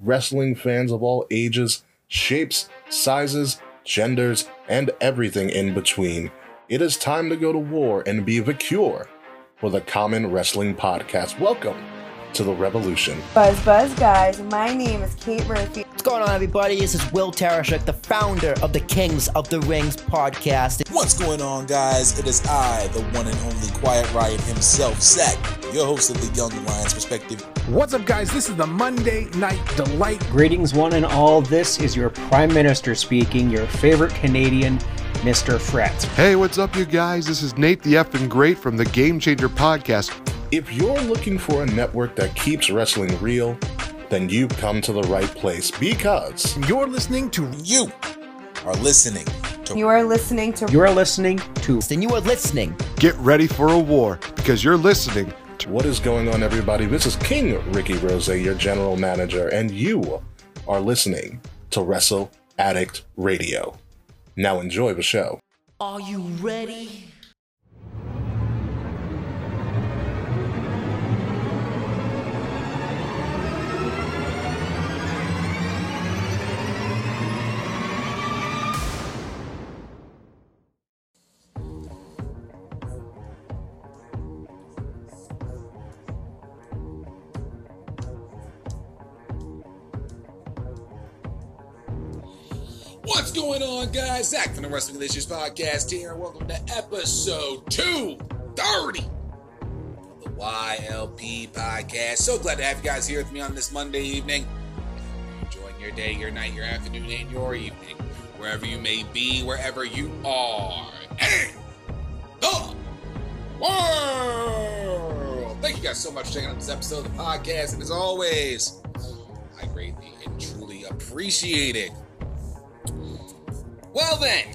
wrestling fans of all ages, shapes, sizes, genders, and everything in between. It is time to go to war and be the cure for the Common Wrestling Podcast. Welcome to the revolution. Buzz Buzz guys, my name is Kate Murphy. What's going on, everybody? This is Will Tarashuk, the founder of the Kings of the Rings podcast. What's going on, guys? It is I, the one and only Quiet Riot himself, Zach, your host of the Young Lions Perspective. What's up, guys? This is the Monday Night Delight. Greetings, one and all. This is your Prime Minister speaking, your favorite Canadian, Mr. Fret. Hey, what's up, you guys? This is Nate the Effing Great from the Game Changer Podcast. If you're looking for a network that keeps wrestling real, then you've come to the right place because You're listening to You are listening to You are listening to You are listening to And you are listening. Get ready for a war because you're listening to what is going on, everybody? This is King Ricky Rose, your general manager, and you are listening to Wrestle Addict Radio. Now enjoy the show. Are you ready? What's going on, guys? Zach from the Wrestling Delicious Podcast here, and welcome to episode 230 of the YLP Podcast. So glad to have you guys here with me on this Monday evening. Enjoying your day, your night, your afternoon, and your evening, wherever you may be, wherever you are. And the world! Thank you guys so much for checking out this episode of the podcast, and as always, I greatly and truly appreciate it. Well then,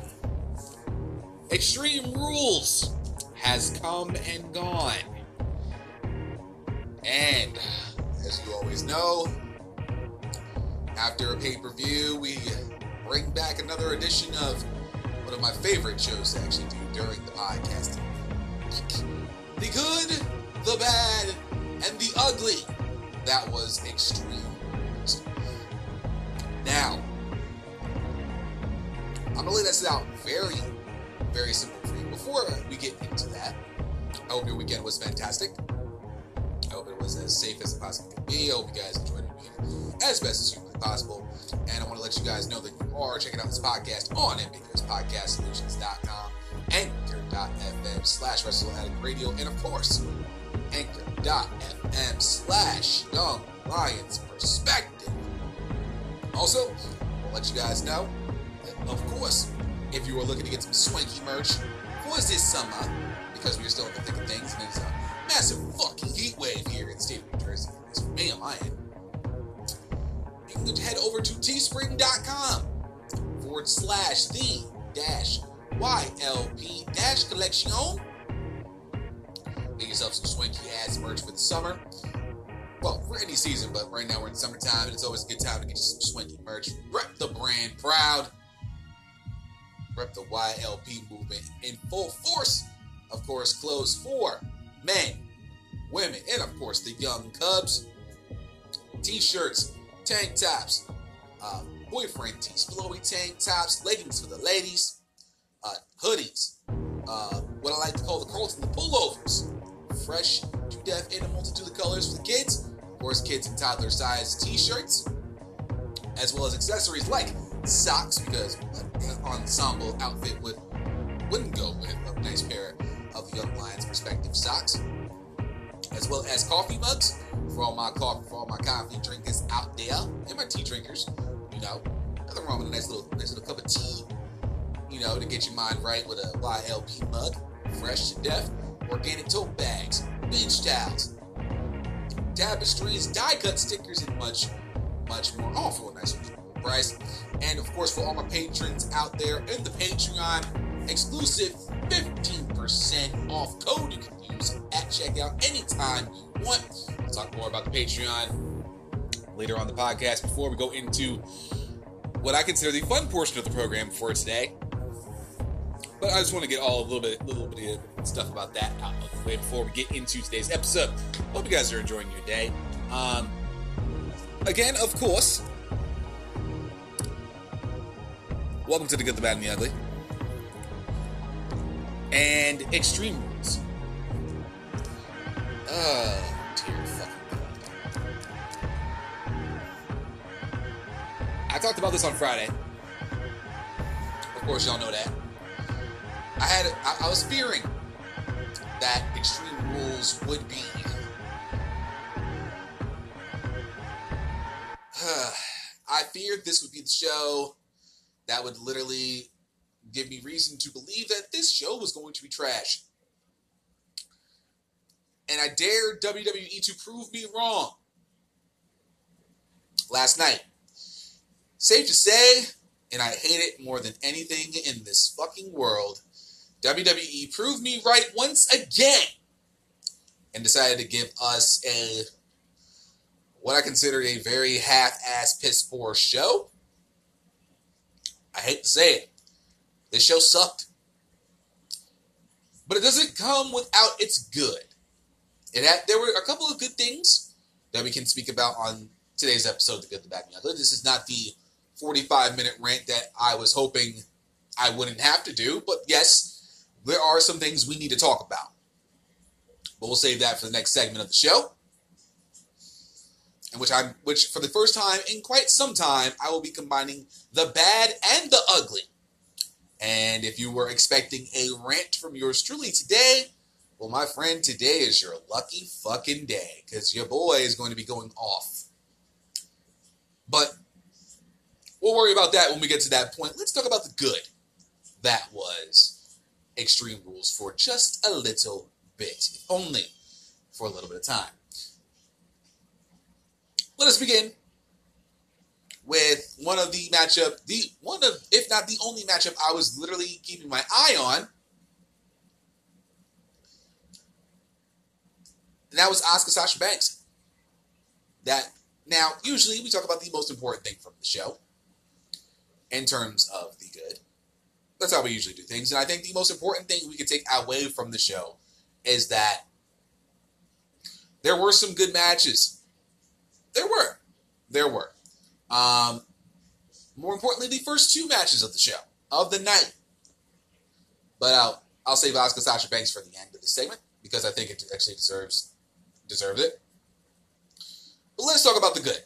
Extreme Rules has come and gone. And as you always know, after a pay-per-view, we bring back another edition of one of my favorite shows to actually do during the podcast. The good, the bad, and the ugly. That was Extreme Rules. Now, I'm gonna lay this out very, very simple for you. Before we get into that, I hope your weekend was fantastic. I hope it was as safe as it possibly could be. I hope you guys enjoyed weekend as best as humanly possible. And I want to let you guys know that you are checking out this podcast on ambiguouspodcastsolutions.com, anchor.fm slash radio, and of course, anchor.fm slash young lions perspective. Also, I'll let you guys know of course, if you are looking to get some swanky merch for this summer, uh, because we're still in the thick of things and it's a massive fucking heat wave here in the state of New Jersey, for me my end, you can head over to teespring.com forward slash the dash YLP dash collection. Get yourself some swanky ass merch for the summer. Well, for any season, but right now we're in summertime and it's always a good time to get you some swanky merch. Rep the brand proud rep the YLP movement in full force. Of course, clothes for men, women, and of course the young cubs. T-shirts, tank tops, uh, boyfriend tees, flowy tank tops, leggings for the ladies, uh, hoodies, uh, what I like to call the Carlton the pullovers, fresh to death in a multitude of colors for the kids. Of course, kids and toddler size T-shirts, as well as accessories like socks because an ensemble outfit would wouldn't go with a nice pair of Young Lions perspective socks, as well as coffee mugs for all my coffee for all my coffee drinkers out there and my tea drinkers. You know, nothing wrong with a nice little nice little cup of tea. You know, to get your mind right with a YLP mug, fresh to death, organic tote bags, bench towels, tapestries, die cut stickers, and much, much more. All for a nice price. And of course, for all my patrons out there in the Patreon, exclusive 15% off code you can use at checkout anytime you want. We'll talk more about the Patreon later on the podcast before we go into what I consider the fun portion of the program for today. But I just want to get all a little bit, little bit of stuff about that out of the way before we get into today's episode. Hope you guys are enjoying your day. Um, again, of course, welcome to the Good, the Bad, and the Ugly. And Extreme Rules. Oh, dear fucking God. I talked about this on Friday. Of course, y'all know that. I had, I, I was fearing that Extreme Rules would be I feared this would be the show that would literally give me reason to believe that this show was going to be trash. And I dared WWE to prove me wrong last night. Safe to say, and I hate it more than anything in this fucking world, WWE proved me right once again and decided to give us a what I consider a very half-ass piss poor show. I hate to say it. This show sucked. But it doesn't come without its good. It had there were a couple of good things that we can speak about on today's episode of The Good, the Bad, and the Ugly. This is not the 45 minute rant that I was hoping I wouldn't have to do, but yes, there are some things we need to talk about. But we'll save that for the next segment of the show which I'm, which for the first time in quite some time, I will be combining the bad and the ugly. And if you were expecting a rant from yours truly today, well, my friend, today is your lucky fucking day because your boy is going to be going off. But we'll worry about that when we get to that point. Let's talk about the good that was Extreme Rules for just a little bit, only for a little bit of time. Let us begin with one of the matchup, the one of, if not the only matchup, I was literally keeping my eye on. And that was Asuka Sasha Banks. That now, usually we talk about the most important thing from the show in terms of the good. That's how we usually do things. And I think the most important thing we can take away from the show is that there were some good matches there were. There were. Um, more importantly, the first two matches of the show, of the night. But I'll, I'll save Asuka Sasha Banks for the end of the segment because I think it actually deserves deserves it. But let's talk about the good.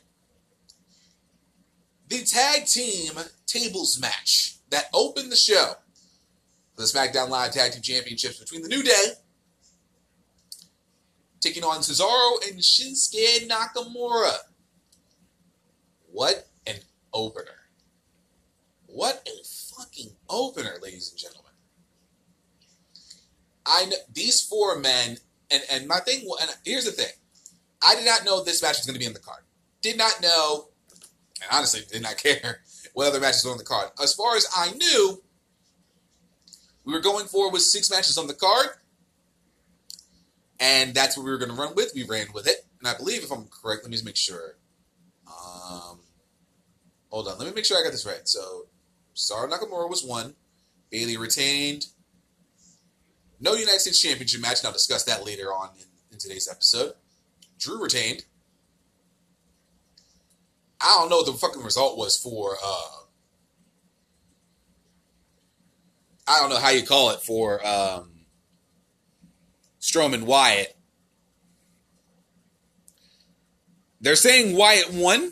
The tag team tables match that opened the show the SmackDown Live Tag Team Championships between the New Day taking on Cesaro and Shinsuke Nakamura. What an opener. What a fucking opener, ladies and gentlemen. I know these four men, and, and my thing, and here's the thing. I did not know this match was going to be in the card. Did not know, and honestly did not care what other matches were on the card. As far as I knew, we were going for was six matches on the card. And that's what we were going to run with. We ran with it. And I believe, if I'm correct, let me just make sure. Um, hold on. Let me make sure I got this right. So, Cesaro Nakamura was one. Bayley retained. No United States Championship match. And I'll discuss that later on in, in today's episode. Drew retained. I don't know what the fucking result was for. Uh, I don't know how you call it for. Um, Strowman Wyatt. They're saying Wyatt won.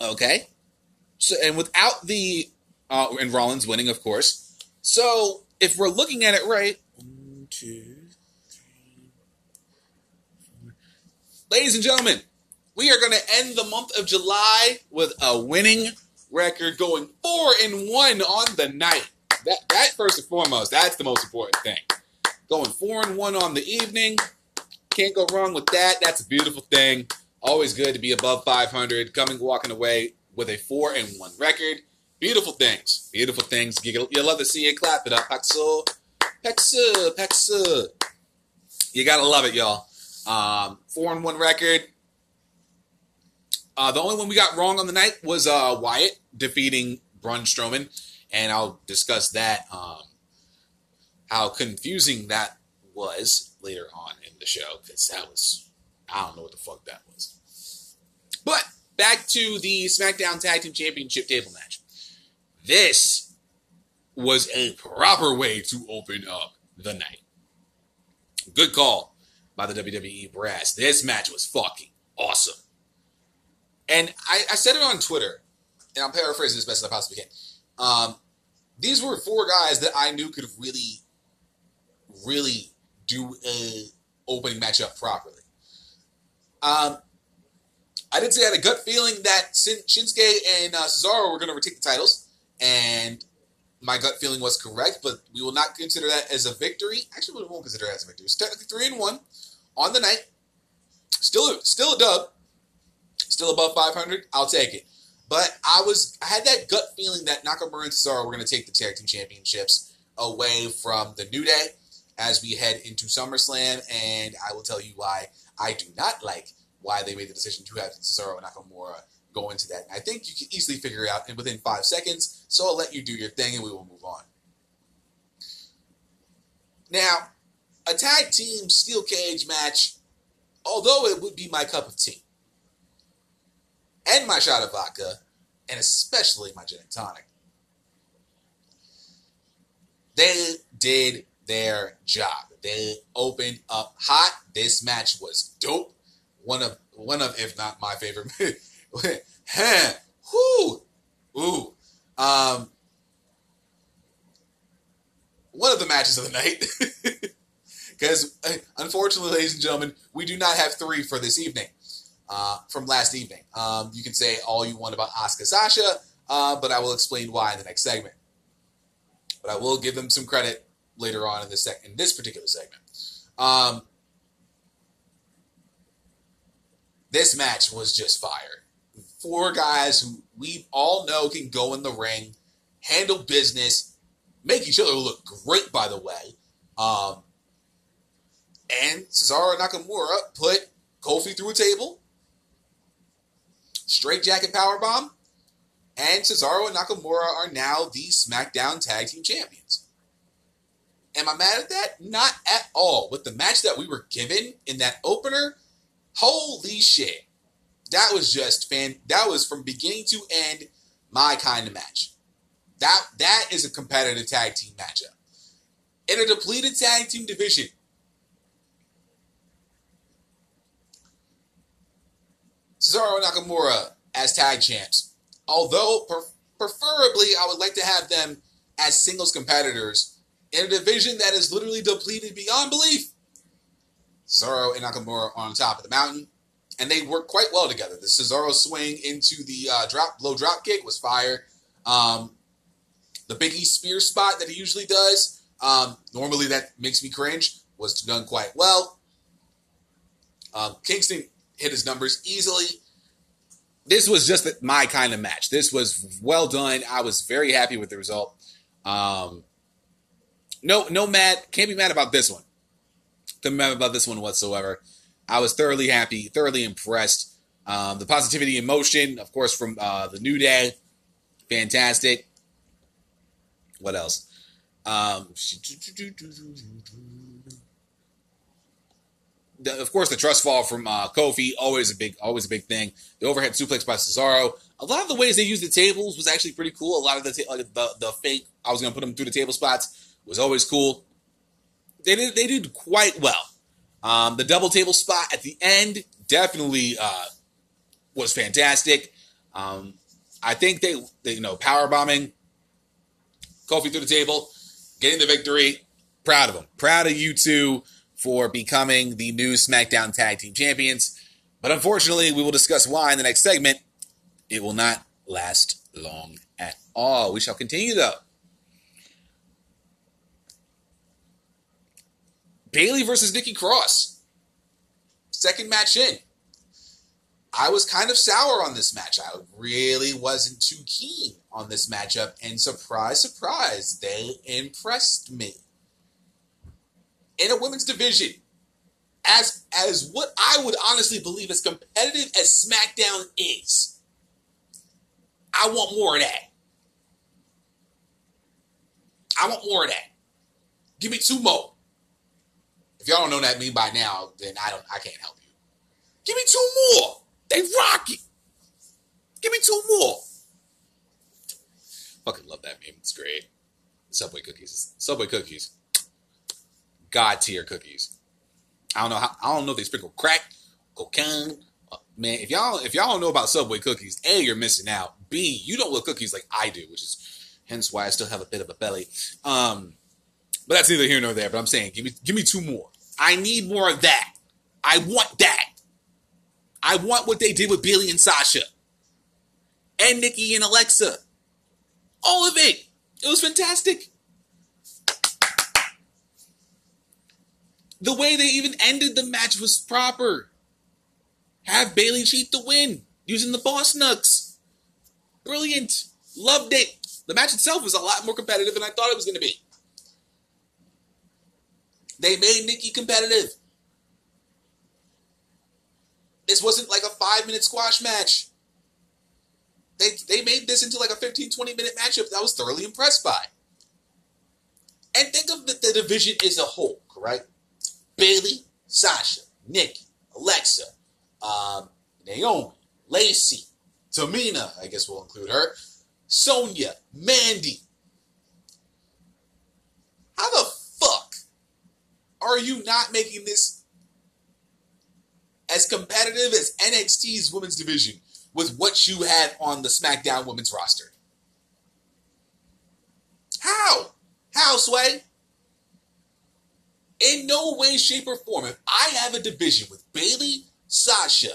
Okay. So and without the uh, and Rollins winning, of course. So if we're looking at it right, one, two, three, four. Ladies and gentlemen, we are going to end the month of July with a winning record, going four and one on the night that that first and foremost, that's the most important thing. Going four and one on the evening, can't go wrong with that. That's a beautiful thing. Always good to be above 500. Coming walking away with a four and one record. Beautiful things. Beautiful things. You, you love to see it. Clap it up. Paxo. Paxo. Paxo. You gotta love it, y'all. Um, four and one record. Uh, the only one we got wrong on the night was uh, Wyatt defeating Braun Strowman and I'll discuss that um, how confusing that was later on in the show because that was I don't know what the fuck that was. But back to the SmackDown Tag Team Championship table match. This was a proper way to open up the night. Good call by the WWE brass. This match was fucking awesome. And I, I said it on Twitter, and I'm paraphrasing as best as I possibly can. Um, these were four guys that I knew could really, really do a opening matchup properly. Um, I did say I had a gut feeling that Shin- Shinsuke and uh, Cesaro were going to retake the titles, and my gut feeling was correct. But we will not consider that as a victory. Actually, we won't consider it as a victory. It's technically three and one on the night. Still, still a dub. Still above 500. I'll take it. But I was, I had that gut feeling that Nakamura and Cesaro were going to take the tag team championships away from the New Day as we head into SummerSlam, and I will tell you why I do not like why they made the decision to have Cesaro and Nakamura go into that. I think you can easily figure it out in within five seconds, so I'll let you do your thing and we will move on. Now, a tag team steel cage match, although it would be my cup of tea, and my shot of vodka, and especially my gin and tonic, they did their job. They opened up hot. This match was dope. One of one of, if not my favorite. Whoo, ooh, um, one of the matches of the night. Because unfortunately, ladies and gentlemen, we do not have three for this evening. Uh, from last evening, um, you can say all you want about Asuka Sasha, uh, but I will explain why in the next segment. But I will give them some credit later on in this sec- in this particular segment. Um, this match was just fire. Four guys who we all know can go in the ring, handle business, make each other look great. By the way, um, and Cesaro Nakamura put Kofi through a table, straight jacket power bomb, and Cesaro and Nakamura are now the SmackDown Tag Team Champions. Am I mad at that? Not at all. With the match that we were given in that opener, holy shit. That was just fan that was from beginning to end my kind of match. That that is a competitive tag team matchup. In a depleted tag team division. Cesaro and Nakamura as tag champs. Although per- preferably I would like to have them as singles competitors in a division that is literally depleted beyond belief. Cesaro and Nakamura on top of the mountain, and they work quite well together. The Cesaro swing into the uh, drop low drop kick was fire. Um, the Big E spear spot that he usually does, um, normally that makes me cringe, was done quite well. Um, Kingston hit his numbers easily. This was just my kind of match. This was well done. I was very happy with the result. Um, no, no mad. Can't be mad about this one. Can't be mad about this one whatsoever. I was thoroughly happy, thoroughly impressed. Um, the positivity and motion, of course, from uh, the New Day, fantastic. What else? Um, the, of course, the trust fall from uh, Kofi, always a big, always a big thing. The overhead suplex by Cesaro. A lot of the ways they used the tables was actually pretty cool. A lot of the ta- like the, the fake, I was going to put them through the table spots, was always cool. They did they did quite well. Um, the double table spot at the end definitely uh, was fantastic. Um, I think they, they, you know, power bombing Kofi through the table, getting the victory. Proud of them. Proud of you two for becoming the new SmackDown Tag Team Champions. But unfortunately, we will discuss why in the next segment. It will not last long at all. We shall continue though. Bayley versus Nikki Cross. Second match in. I was kind of sour on this match. I really wasn't too keen on this matchup, and surprise, surprise, they impressed me. In a women's division, as as what I would honestly believe as competitive as SmackDown is, I want more of that. I want more of that. Give me two more. If y'all don't know that mean by now, then I don't I can't help you. Give me two more. They rock it. Give me two more. Fucking love that meme. It's great. Subway cookies. Subway cookies. God tier cookies. I don't know how. I don't know if they sprinkle crack, cocaine. Uh, man, if y'all if y'all don't know about Subway cookies, a you're missing out. B you don't love cookies like I do, which is hence why I still have a bit of a belly. Um, but that's neither here nor there. But I'm saying, give me give me two more. I need more of that. I want that. I want what they did with Billy and Sasha, and Nikki and Alexa. All of it. It was fantastic. The way they even ended the match was proper. Have Bayley cheat the win using the boss nugs. Brilliant. Loved it. The match itself was a lot more competitive than I thought it was going to be. They made Nikki competitive. This wasn't like a five minute squash match. They, they made this into like a 15, 20 minute matchup that I was thoroughly impressed by. And think of the, the division as a whole, correct? Bayley, Sasha, Nikki, Alexa, um, Naomi, Lacey, Tamina, I guess we'll include her, Sonya, Mandy. How the fuck are you not making this as competitive as NXT's women's division with what you have on the SmackDown women's roster? How? How, Sway? In no way, shape, or form, if I have a division with Bayley, Sasha,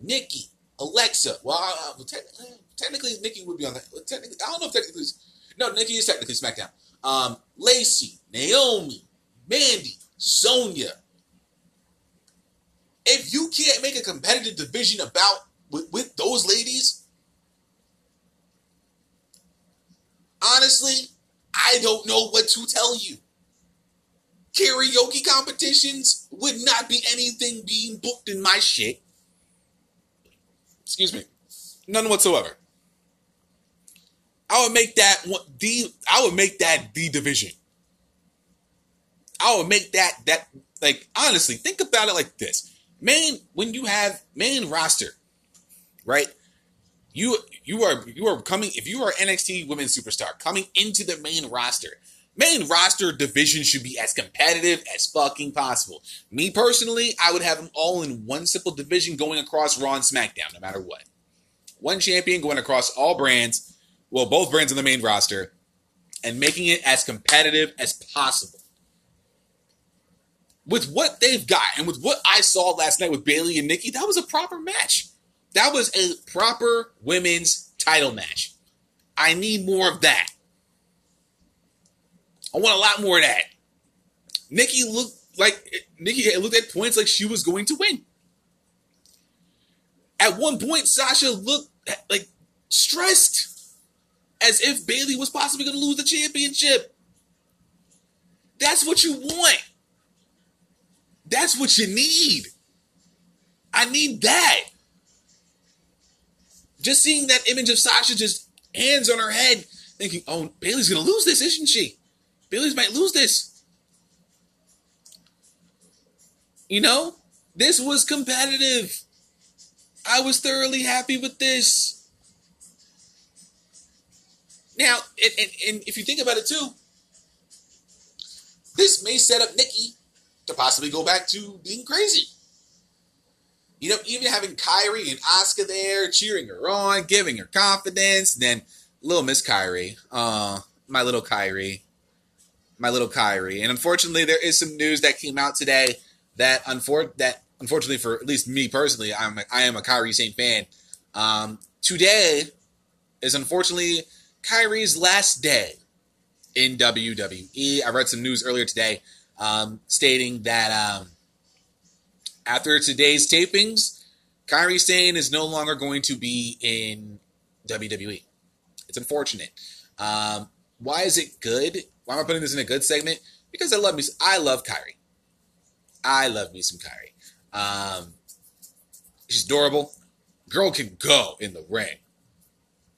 Nikki, Alexa, well, te- technically Nikki would be on that. Technically, I don't know if technically, no, Nikki is technically SmackDown. Um, Lacey, Naomi, Mandy, Sonya. If you can't make a competitive division about with, with those ladies, honestly, I don't know what to tell you. Karaoke competitions would not be anything being booked in my shit. Excuse me. None whatsoever. I would make that the I would make that the division. I would make that that like honestly, think about it like this. Main when you have main roster, right? You you are you are coming if you are NXT women's superstar coming into the main roster. Main roster division should be as competitive as fucking possible. Me personally, I would have them all in one simple division going across Raw and SmackDown, no matter what. One champion going across all brands, well, both brands on the main roster, and making it as competitive as possible. With what they've got and with what I saw last night with Bayley and Nikki, that was a proper match. That was a proper women's title match. I need more of that. I want a lot more of that. Nikki looked like Nikki looked at points like she was going to win. At one point, Sasha looked like stressed, as if Bayley was possibly going to lose the championship. That's what you want. That's what you need. I need that. Just seeing that image of Sasha just hands on her head, thinking, oh, Bayley's going to lose this, isn't she? Bayley's might lose this. You know, this was competitive. I was thoroughly happy with this. Now, and, and, and if you think about it too, this may set up Nikki to possibly go back to being crazy. You know, even having Kairi and Asuka there cheering her on, giving her confidence, then little Miss Kairi, uh, my little Kairi, my little Kairi. And unfortunately, there is some news that came out today that unfor- that unfortunately for at least me personally, I'm a, I am a Kairi Sane fan. Um, today is unfortunately Kairi's last day in WWE. I read some news earlier today um, stating that um, after today's tapings, Kairi Sane is no longer going to be in WWE. It's unfortunate. Um, why is it good? Why am I putting this in a good segment? Because I love me. I love Kairi. I love me some Kairi. Um, she's adorable. Girl can go in the ring,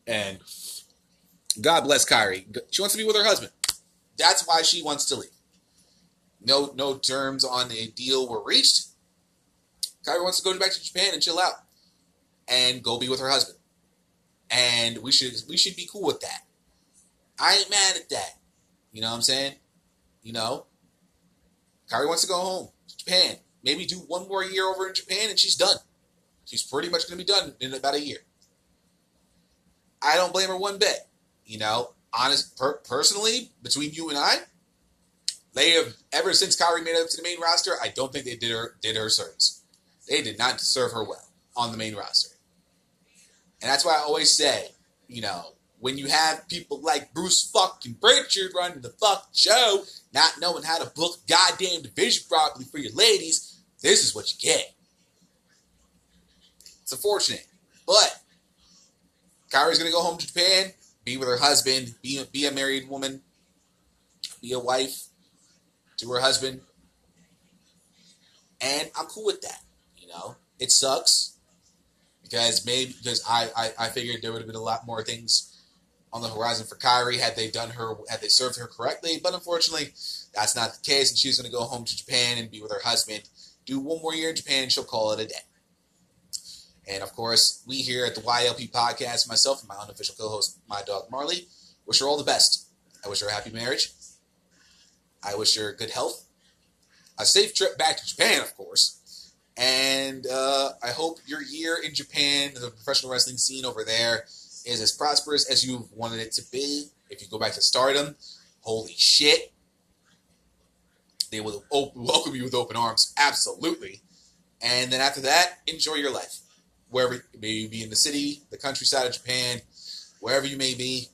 and God bless Kairi. She wants to be with her husband. That's why she wants to leave. No, no terms on a deal were reached. Kairi wants to go back to Japan and chill out and go be with her husband. And we should we should be cool with that. I ain't mad at that. You know what I'm saying? You know, Kairi wants to go home to Japan. Maybe do one more year over in Japan and she's done. She's pretty much going to be done in about a year. I don't blame her one bit. You know, honest, per- personally, between you and I, they have ever since Kairi made it to the main roster. I don't think they did her did her service. They did not serve her well on the main roster, and that's why I always say, you know, when you have people like Bruce fucking Pritchard running the fuck show, not knowing how to book goddamn division properly for your ladies, this is what you get. It's unfortunate, but Kairi's gonna go home to Japan, be with her husband, be be a married woman, be a wife to her husband, and I'm cool with that. You know, it sucks because maybe because I I, I figured there would have been a lot more things on the horizon for Kairi had they done her had they served her correctly, but unfortunately, that's not the case, and she's going to go home to Japan and be with her husband, do one more year in Japan, and she'll call it a day. And of course, we here at the YLP podcast, myself and my unofficial co-host, my dog Marley, wish her all the best. I wish her a happy marriage. I wish her good health, a safe trip back to Japan, of course, and uh, I hope your year in Japan, the professional wrestling scene over there, is as prosperous as you wanted it to be. If you go back to Stardom, holy shit, they will welcome you with open arms, absolutely. And then after that, enjoy your life wherever maybe be in the city, the countryside of Japan, wherever you may be,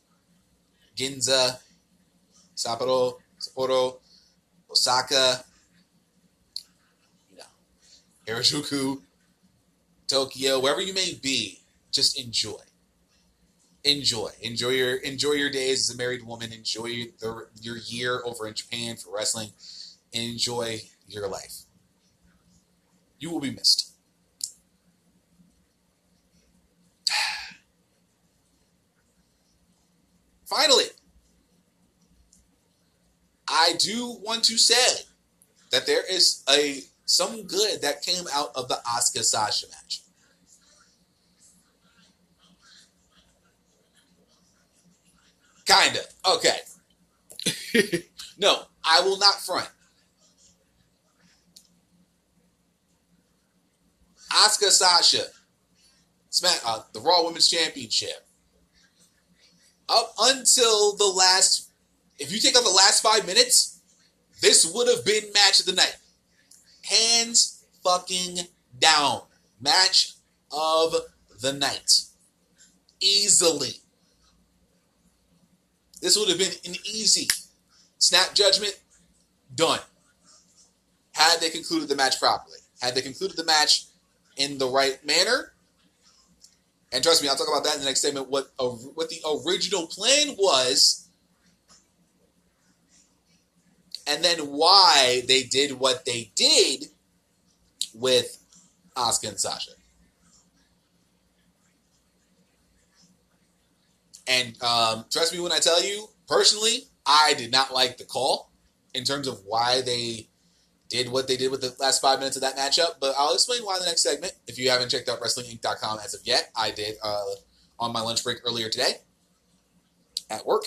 Ginza, Sapporo, Sapporo, Osaka, you know, Harajuku, Tokyo, wherever you may be, just enjoy. Enjoy, enjoy your enjoy your days as a married woman. Enjoy the, your year over in Japan for wrestling. Enjoy your life. You will be missed. Finally, I do want to say that there is a some good that came out of the Asuka Sasha match. Kinda. Okay. no, I will not front. Asuka Sasha, Smack, uh, the Raw Women's Championship. Up until the last, if you take out the last five minutes, this would have been match of the night. Hands fucking down. Match of the night. Easily. This would have been an easy snap judgment. Done. Had they concluded the match properly. Had they concluded the match in the right manner. And trust me, I'll talk about that in the next segment. What what the original plan was, and then why they did what they did with Asuka and Sasha. And um, trust me when I tell you, personally, I did not like the call in terms of why they did what they did with the last five minutes of that matchup. But I'll explain why in the next segment. If you haven't checked out WrestlingInc.com as of yet, I did uh, on my lunch break earlier today at work.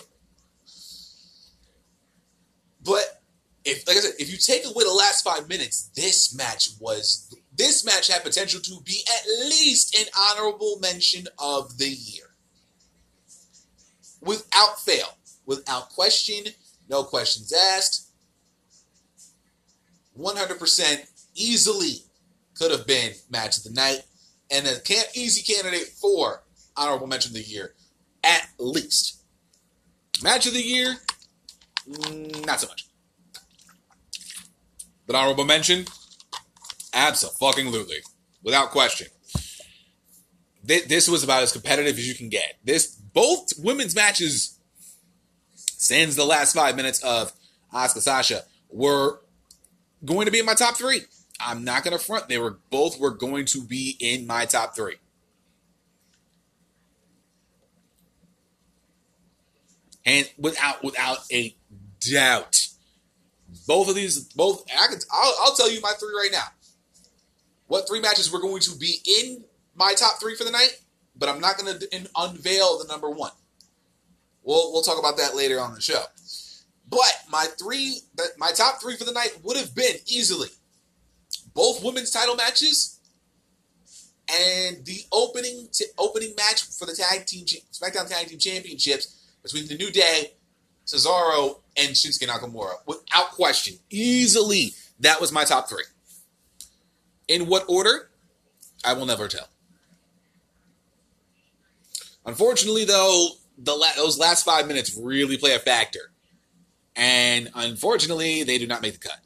But if, like I said, if you take away the last five minutes, this match was this match had potential to be at least an honorable mention of the year without fail, without question, no questions asked. 100% easily could have been match of the night and a can- easy candidate for honorable mention of the year, at least. Match of the year, mm, not so much. But honorable mention, absolutely, without question. This was about as competitive as you can get. This both women's matches, since the last five minutes of Asuka Sasha, were going to be in my top three. I'm not going to front. They were both were going to be in my top three. And without without a doubt, both of these both I can I'll, I'll tell you my three right now. what three matches were going to be in my top three for the night, but I'm not going to unveil the number one. We'll we'll talk about that later on the show. But my three, my top three for the night would have been easily both women's title matches and the opening t- opening match for the tag team SmackDown Tag Team Championships between the New Day, Cesaro, and Shinsuke Nakamura, without question, easily that was my top three. In what order? I will never tell. Unfortunately, though, the la- those last five minutes really play a factor, and unfortunately, they do not make the cut.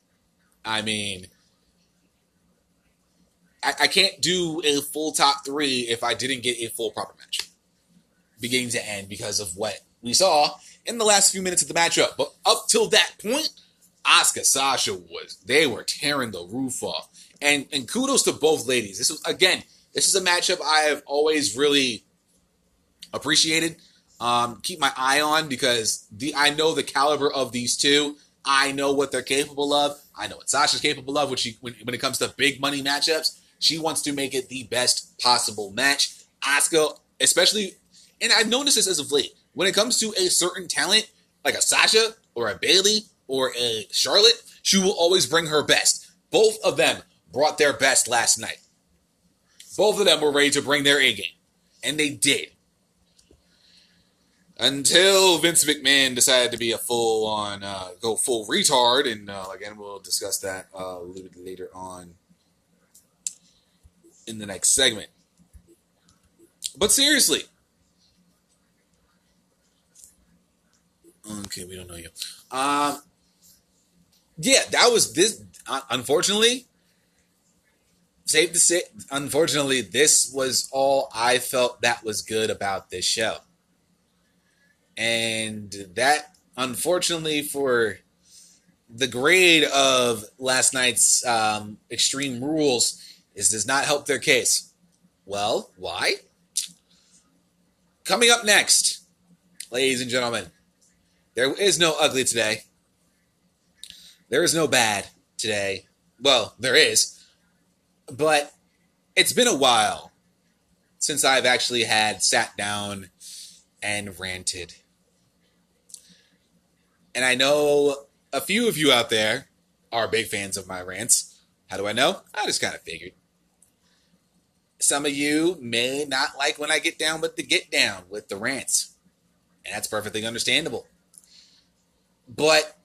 I mean, I, I can't do a full top three if I didn't get a full proper match, beginning to end, because of what we saw in the last few minutes of the matchup. But up till that point, Asuka Sasha was they were tearing the roof off. And and kudos to both ladies. This was again, this is a matchup I have always really appreciated. Um, keep my eye on because the I know the caliber of these two. I know what they're capable of. I know what Sasha's capable of when she when, when it comes to big money matchups. She wants to make it the best possible match. Asuka, especially, and I've noticed this as of late, when it comes to a certain talent, like a Sasha or a Bayley or a Charlotte, she will always bring her best. Both of them brought their best last night. Both of them were ready to bring their A game, and they did. Until Vince McMahon decided to be a full on, uh, go full retard, and uh, again, we'll discuss that uh, a little bit later on in the next segment. But seriously, okay, we don't know you. Um, yeah, that was this. Uh, unfortunately, safe to say, unfortunately, this was all I felt that was good about this show. And that, unfortunately, for the grade of last night's um, Extreme Rules, is does not help their case. Well, why? Coming up next, ladies and gentlemen, there is no ugly today. There is no bad today. Well, there is. But it's been a while since I've actually had sat down and ranted. And I know a few of you out there are big fans of my rants. How do I know? I just kind of figured. Some of you may not like when I get down with the get down with the rants. And that's perfectly understandable. But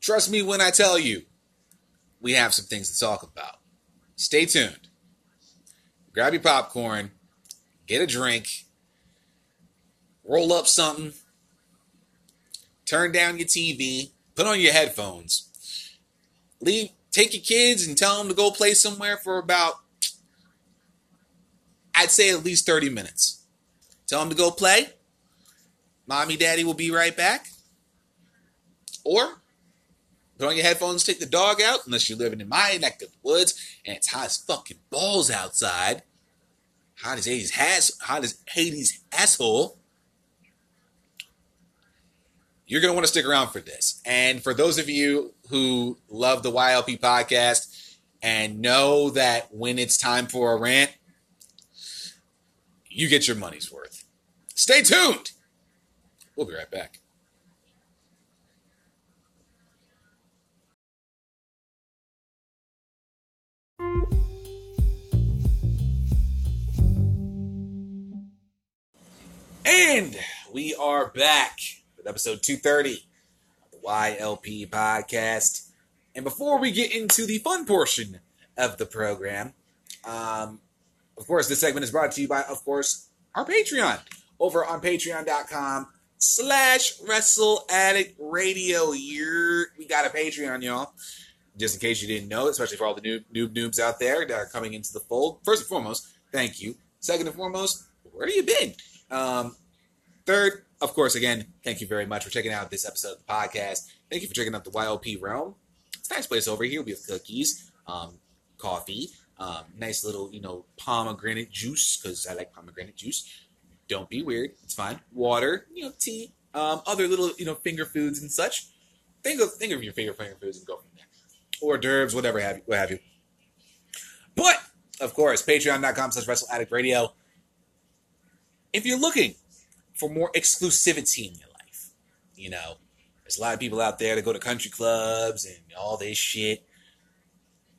trust me when I tell you, we have some things to talk about. Stay tuned. Grab your popcorn, get a drink, roll up something, turn down your TV, put on your headphones, leave, take your kids and tell them to go play somewhere for about, I'd say at least 30 minutes. Tell them to go play. Mommy, daddy will be right back. Or put on your headphones, take the dog out, unless you're living in my neck of the woods and it's hot as fucking balls outside. Hot as Hades has hot as Hades asshole. You're gonna want to stick around for this. And for those of you who love the YLP podcast and know that when it's time for a rant, you get your money's worth. Stay tuned. We'll be right back. And we are back with episode 230 of the YLP podcast. And before we get into the fun portion of the program, um, of course, this segment is brought to you by, of course, our Patreon over on patreon.com slash wrestle addict radio. You're, we got a Patreon, y'all. Just in case you didn't know, especially for all the noob, noob noobs out there that are coming into the fold. First and foremost, thank you. Second and foremost, where have you been? Um, third, of course, again, thank you very much for checking out this episode of the podcast. Thank you for checking out the YLP Realm. It's a nice place over here. We have cookies, um, coffee, um, nice little, you know, pomegranate juice because I like pomegranate juice. Don't be weird. It's fine. Water, you know, tea, um, other little, you know, finger foods and such. Think of think of your favorite finger foods and go from there. Hors d'oeuvres, whatever have you, what have you. But, of course, patreon.com slash wrestle addict radio. If you're looking for more exclusivity in your life, you know, there's a lot of people out there that go to country clubs and all this shit.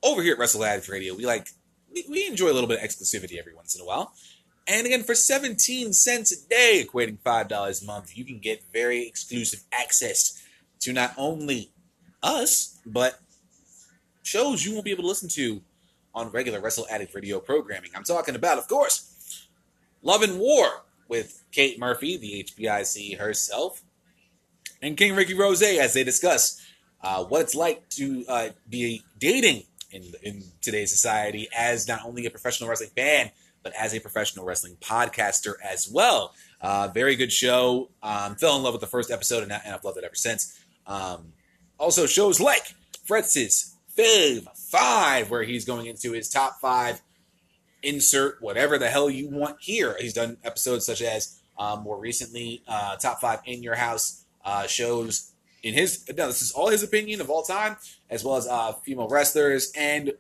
Over here at Wrestle Addict Radio, we like we, we enjoy a little bit of exclusivity every once in a while. And again, for 17 cents a day, equating $5 a month, you can get very exclusive access to not only us, but shows you won't be able to listen to on regular Wrestle Addict radio programming. I'm talking about, of course, Love and War with Kate Murphy, the HBIC herself, and King Ricky Rose as they discuss uh, what it's like to uh, be dating in, in today's society as not only a professional wrestling fan, but as a professional wrestling podcaster as well. Uh, very good show. Um, fell in love with the first episode, and, and I've loved it ever since. Um, also, shows like Fretz's Fave 5, where he's going into his top five, insert whatever the hell you want here. He's done episodes such as um, more recently, uh, top five in your house uh, shows in his. No, this is all his opinion of all time, as well as uh, female wrestlers and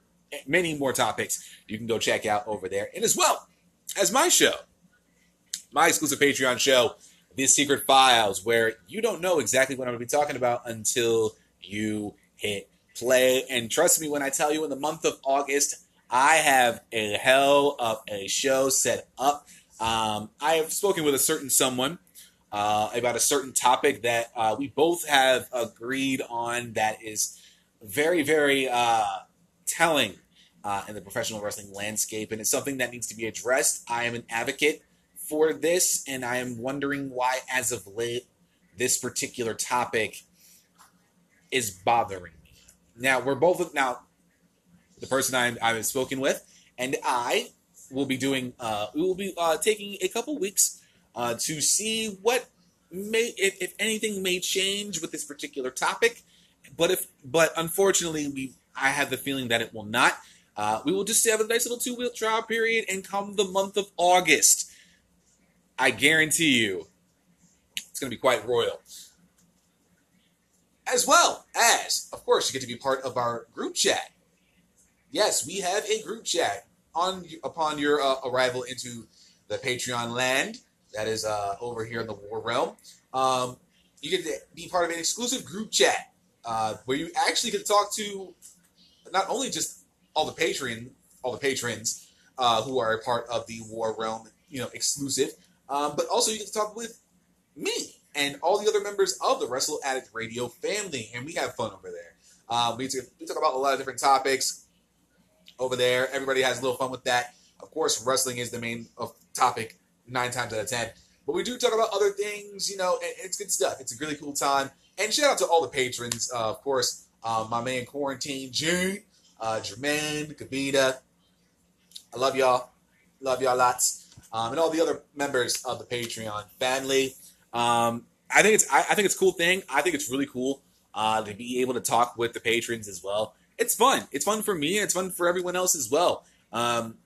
many more topics you can go check out over there. And as well as my show, my exclusive Patreon show, The Secret Files, where you don't know exactly what I'm going to be talking about until you hit play. And trust me when I tell you, in the month of August, I have a hell of a show set up. Um, I have spoken with a certain someone uh, about a certain topic that uh, we both have agreed on that is very, very uh, telling uh, in the professional wrestling landscape, and it's something that needs to be addressed. I am an advocate for this, and I am wondering why, as of late, this particular topic is bothering me. Now, we're both now the person I'm, I've spoken with, and I will be doing. Uh, we will be uh, taking a couple weeks uh, to see what may, if, if anything, may change with this particular topic. But if, but unfortunately, we I have the feeling that it will not. Uh, we will just have a nice little two week trial period, and come the month of August, I guarantee you, it's going to be quite royal. As well as, of course, you get to be part of our group chat. Yes, we have a group chat on upon your uh, arrival into the Patreon land that is uh, over here in the War Realm. Um, you get to be part of an exclusive group chat uh, where you actually get to talk to not only just all the patron, all the patrons uh, who are a part of the War Realm, you know, exclusive, um, but also you get to talk with me and all the other members of the Wrestle Addict Radio family, and we have fun over there. Uh, we, we talk about a lot of different topics over there. Everybody has a little fun with that. Of course, wrestling is the main of topic nine times out of ten. But we do talk about other things, you know, it's good stuff. It's a really cool time. And shout out to all the patrons, uh, of course, um, my man Quarantine June, uh, Jermaine, Kavita. I love y'all. Love y'all lots. Um, and all the other members of the Patreon family. Um, I think it's I, I, think it's a cool thing. I think it's really cool uh, to be able to talk with the patrons as well. It's fun. It's fun for me. It's fun for everyone else as well. Um,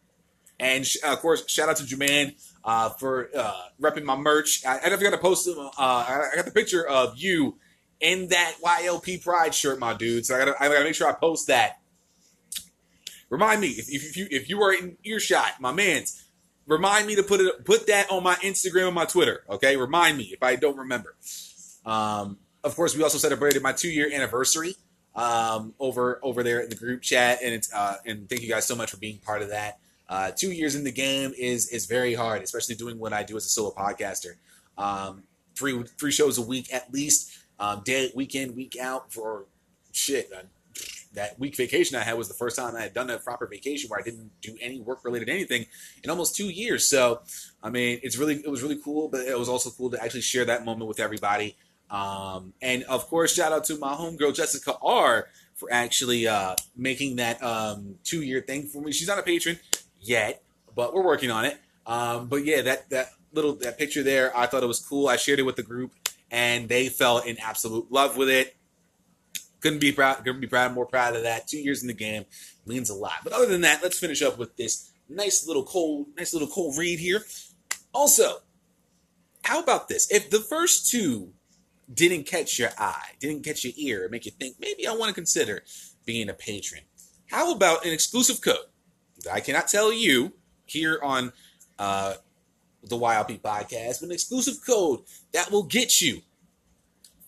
and sh- of course, shout out to Juman uh, for uh, repping my merch. I, I never got to post them. Uh, I got the picture of you in that YLP Pride shirt, my dude. So I gotta, I gotta make sure I post that. Remind me if, if you if you are in earshot, my man's. Remind me to put it put that on my Instagram and my Twitter. Okay, remind me if I don't remember. Um, of course, we also celebrated my two year anniversary um, over over there in the group chat, and it's uh, and thank you guys so much for being part of that. Uh, two years in the game is is very hard, especially doing what I do as a solo podcaster. Um, three three shows a week at least, um, day weekend week out for shit. Uh, that week vacation I had was the first time I had done a proper vacation where I didn't do any work related anything in almost two years. So, I mean, it's really it was really cool, but it was also cool to actually share that moment with everybody. Um, and of course, shout out to my homegirl Jessica R for actually uh, making that um, two year thing for me. She's not a patron yet, but we're working on it. Um, but yeah, that that little that picture there, I thought it was cool. I shared it with the group, and they fell in absolute love with it. Couldn't be proud. Couldn't be proud. More proud of that. Two years in the game means a lot. But other than that, let's finish up with this nice little cold, nice little cold read here. Also, how about this? If the first two didn't catch your eye, didn't catch your ear, make you think maybe I want to consider being a patron, how about an exclusive code? that I cannot tell you here on uh, the YLP podcast, but an exclusive code that will get you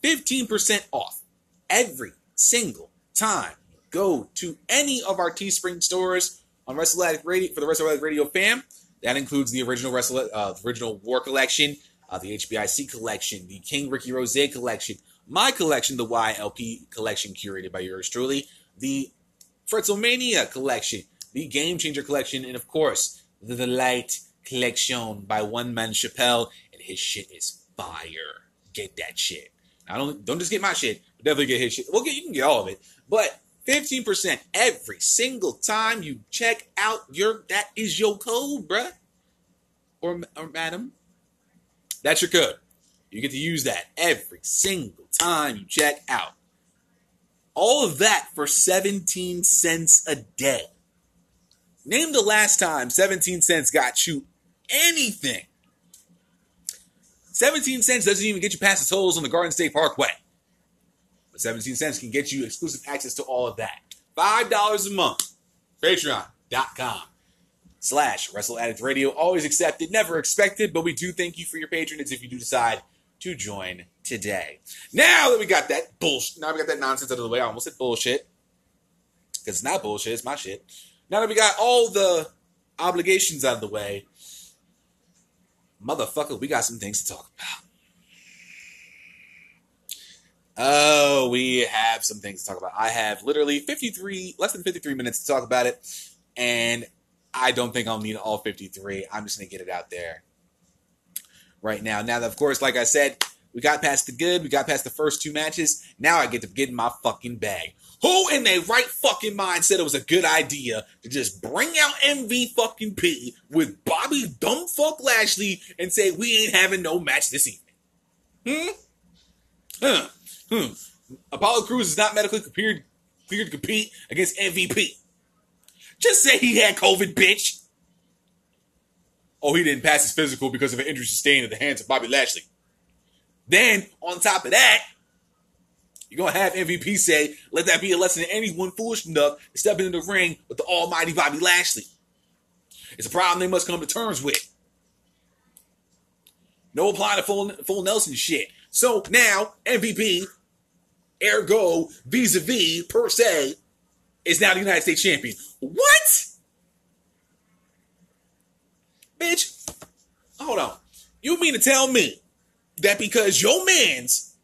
15% off every single time go to any of our Teespring stores on Wrestle Addict Radio for the Wrestle Radio fam. That includes the original Wrestle, uh, original War collection, uh, the HBIC collection, the King Ricky Rose collection, my collection, the YLP collection curated by yours truly, the Fretzomania collection, the Game Changer collection, and of course, the Delight collection by One Man Chappelle. And his shit is fire. Get that shit. I don't don't just get my shit, but definitely get his shit. Well, get, you can get all of it, but 15% every single time you check out your that is your code, bruh. Or, or madam. That's your code. You get to use that every single time you check out. All of that for 17 cents a day. Name the last time 17 cents got you anything. 17 cents doesn't even get you past the tolls on the Garden State Parkway. But 17 cents can get you exclusive access to all of that. $5 a month. Patreon.com slash Wrestle Addict Radio. Always accepted, never expected, but we do thank you for your patronage if you do decide to join today. Now that we got that bullshit, now we got that nonsense out of the way, I almost said bullshit. Because it's not bullshit, it's my shit. Now that we got all the obligations out of the way, motherfucker, we got some things to talk about. Oh, we have some things to talk about. I have literally 53, less than 53 minutes to talk about it. And I don't think I'll need all 53. I'm just going to get it out there right now. Now, of course, like I said, we got past the good, we got past the first two matches. Now I get to get in my fucking bag. Who in their right fucking mind said it was a good idea to just bring out MV fucking P with Bobby Dumb Fuck Lashley and say we ain't having no match this evening? Hmm? Huh? Hmm. Apollo Crews is not medically cleared, cleared to compete against MVP. Just say he had COVID, bitch. Oh, he didn't pass his physical because of an injury sustained at the hands of Bobby Lashley. Then, on top of that, you're going to have MVP say, let that be a lesson to anyone foolish enough to step into the ring with the almighty Bobby Lashley. It's a problem they must come to terms with. No applying to full, full Nelson shit. So now, MVP, ergo, vis-a-vis, per se, is now the United States champion. What? Bitch, hold on. You mean to tell me that because your man's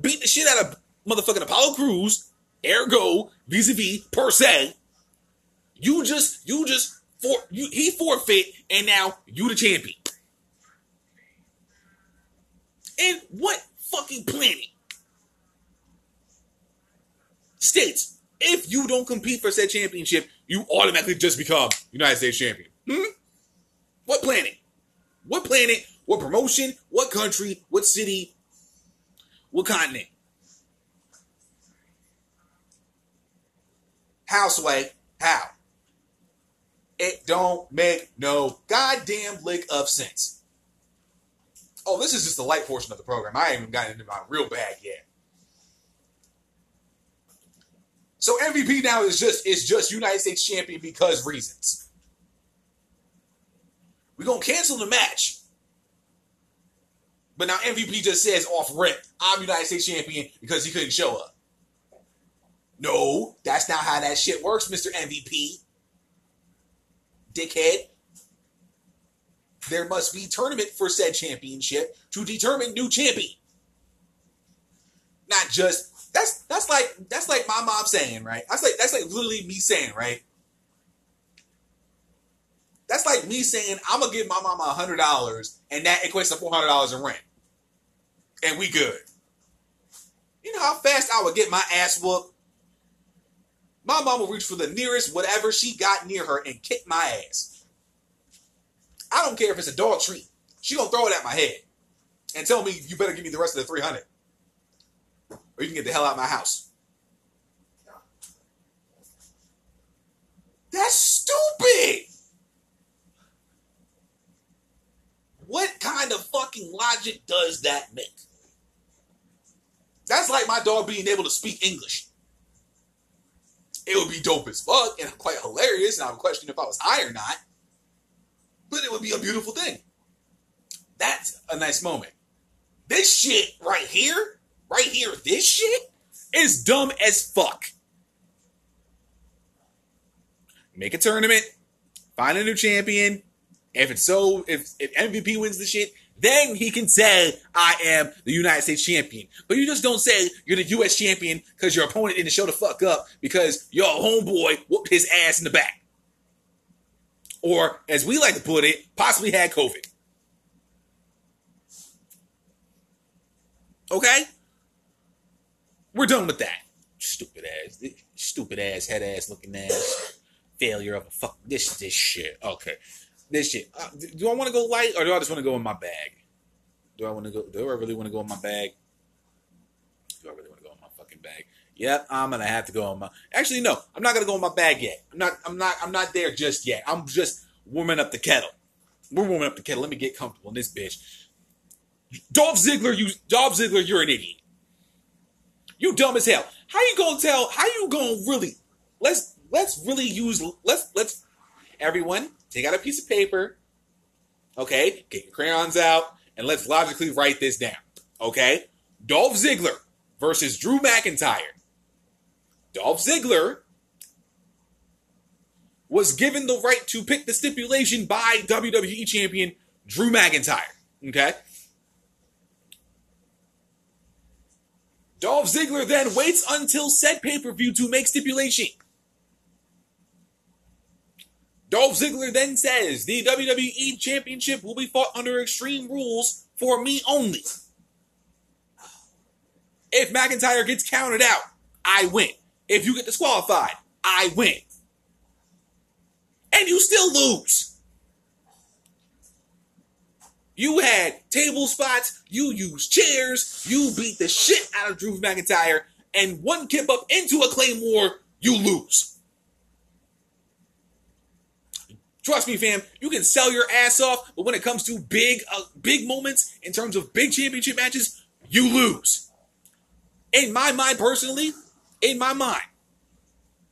beat the shit out of motherfucking Apollo Crews, ergo, vis-a-vis, per se, you just, you just, for, you, he forfeit, and now you the champion. And what fucking planet states if you don't compete for said championship, you automatically just become United States champion? Hmm? What planet? What planet? What promotion? What country? What city? What continent? How, Sway? How? It don't make no goddamn lick of sense. Oh, this is just the light portion of the program. I even gotten into my real bag yet. So MVP now is just is just United States champion because reasons. We're gonna cancel the match. But now MVP just says off rip, I'm United States champion because he couldn't show up. No, that's not how that shit works, Mr. MVP. Dickhead. There must be tournament for said championship to determine new champion. Not just that's that's like that's like my mom saying, right? That's like that's like literally me saying, right? That's like me saying I'm gonna give my mama a hundred dollars and that equates to four hundred dollars in rent. And we good. You know how fast I would get my ass whooped? My mom mama reach for the nearest whatever she got near her and kick my ass. I don't care if it's a dog treat. She gonna throw it at my head and tell me you better give me the rest of the 300 or you can get the hell out of my house. That's stupid. What kind of fucking logic does that make? That's like my dog being able to speak English. It would be dope as fuck and quite hilarious, and I would question if I was high or not. But it would be a beautiful thing. That's a nice moment. This shit right here, right here, this shit is dumb as fuck. Make a tournament, find a new champion. If it's so, if, if MVP wins the shit, then he can say, I am the United States champion. But you just don't say you're the US champion because your opponent didn't show the fuck up because your homeboy whooped his ass in the back. Or, as we like to put it, possibly had COVID. Okay? We're done with that. Stupid ass, stupid ass, head ass looking ass failure of a fuck this this shit. Okay, this shit. Uh, do I want to go light or do I just want to go in my bag? Do I want to go? Do I really want to go in my bag? Do I really want to go in my fucking bag? Yep, I'm gonna have to go in my. Actually, no, I'm not gonna go in my bag yet. I'm not. I'm not. I'm not there just yet. I'm just warming up the kettle. We're warming up the kettle. Let me get comfortable in this bitch. Dolph Ziggler, you Dolph Ziggler, you're an idiot. You dumb as hell. How you gonna tell? How you gonna really? Let's let's really use. Let's let's everyone take out a piece of paper. Okay, get your crayons out and let's logically write this down. Okay, Dolph Ziggler versus Drew McIntyre. Dolph Ziggler was given the right to pick the stipulation by WWE champion Drew McIntyre. Okay. Dolph Ziggler then waits until said pay per view to make stipulation. Dolph Ziggler then says the WWE Championship will be fought under extreme rules for me only. If McIntyre gets counted out, I win. If you get disqualified, I win. And you still lose. You had table spots, you used chairs, you beat the shit out of Drew McIntyre, and one kip up into a Claymore, you lose. Trust me, fam, you can sell your ass off, but when it comes to big, uh, big moments in terms of big championship matches, you lose. In my mind, personally, in my mind,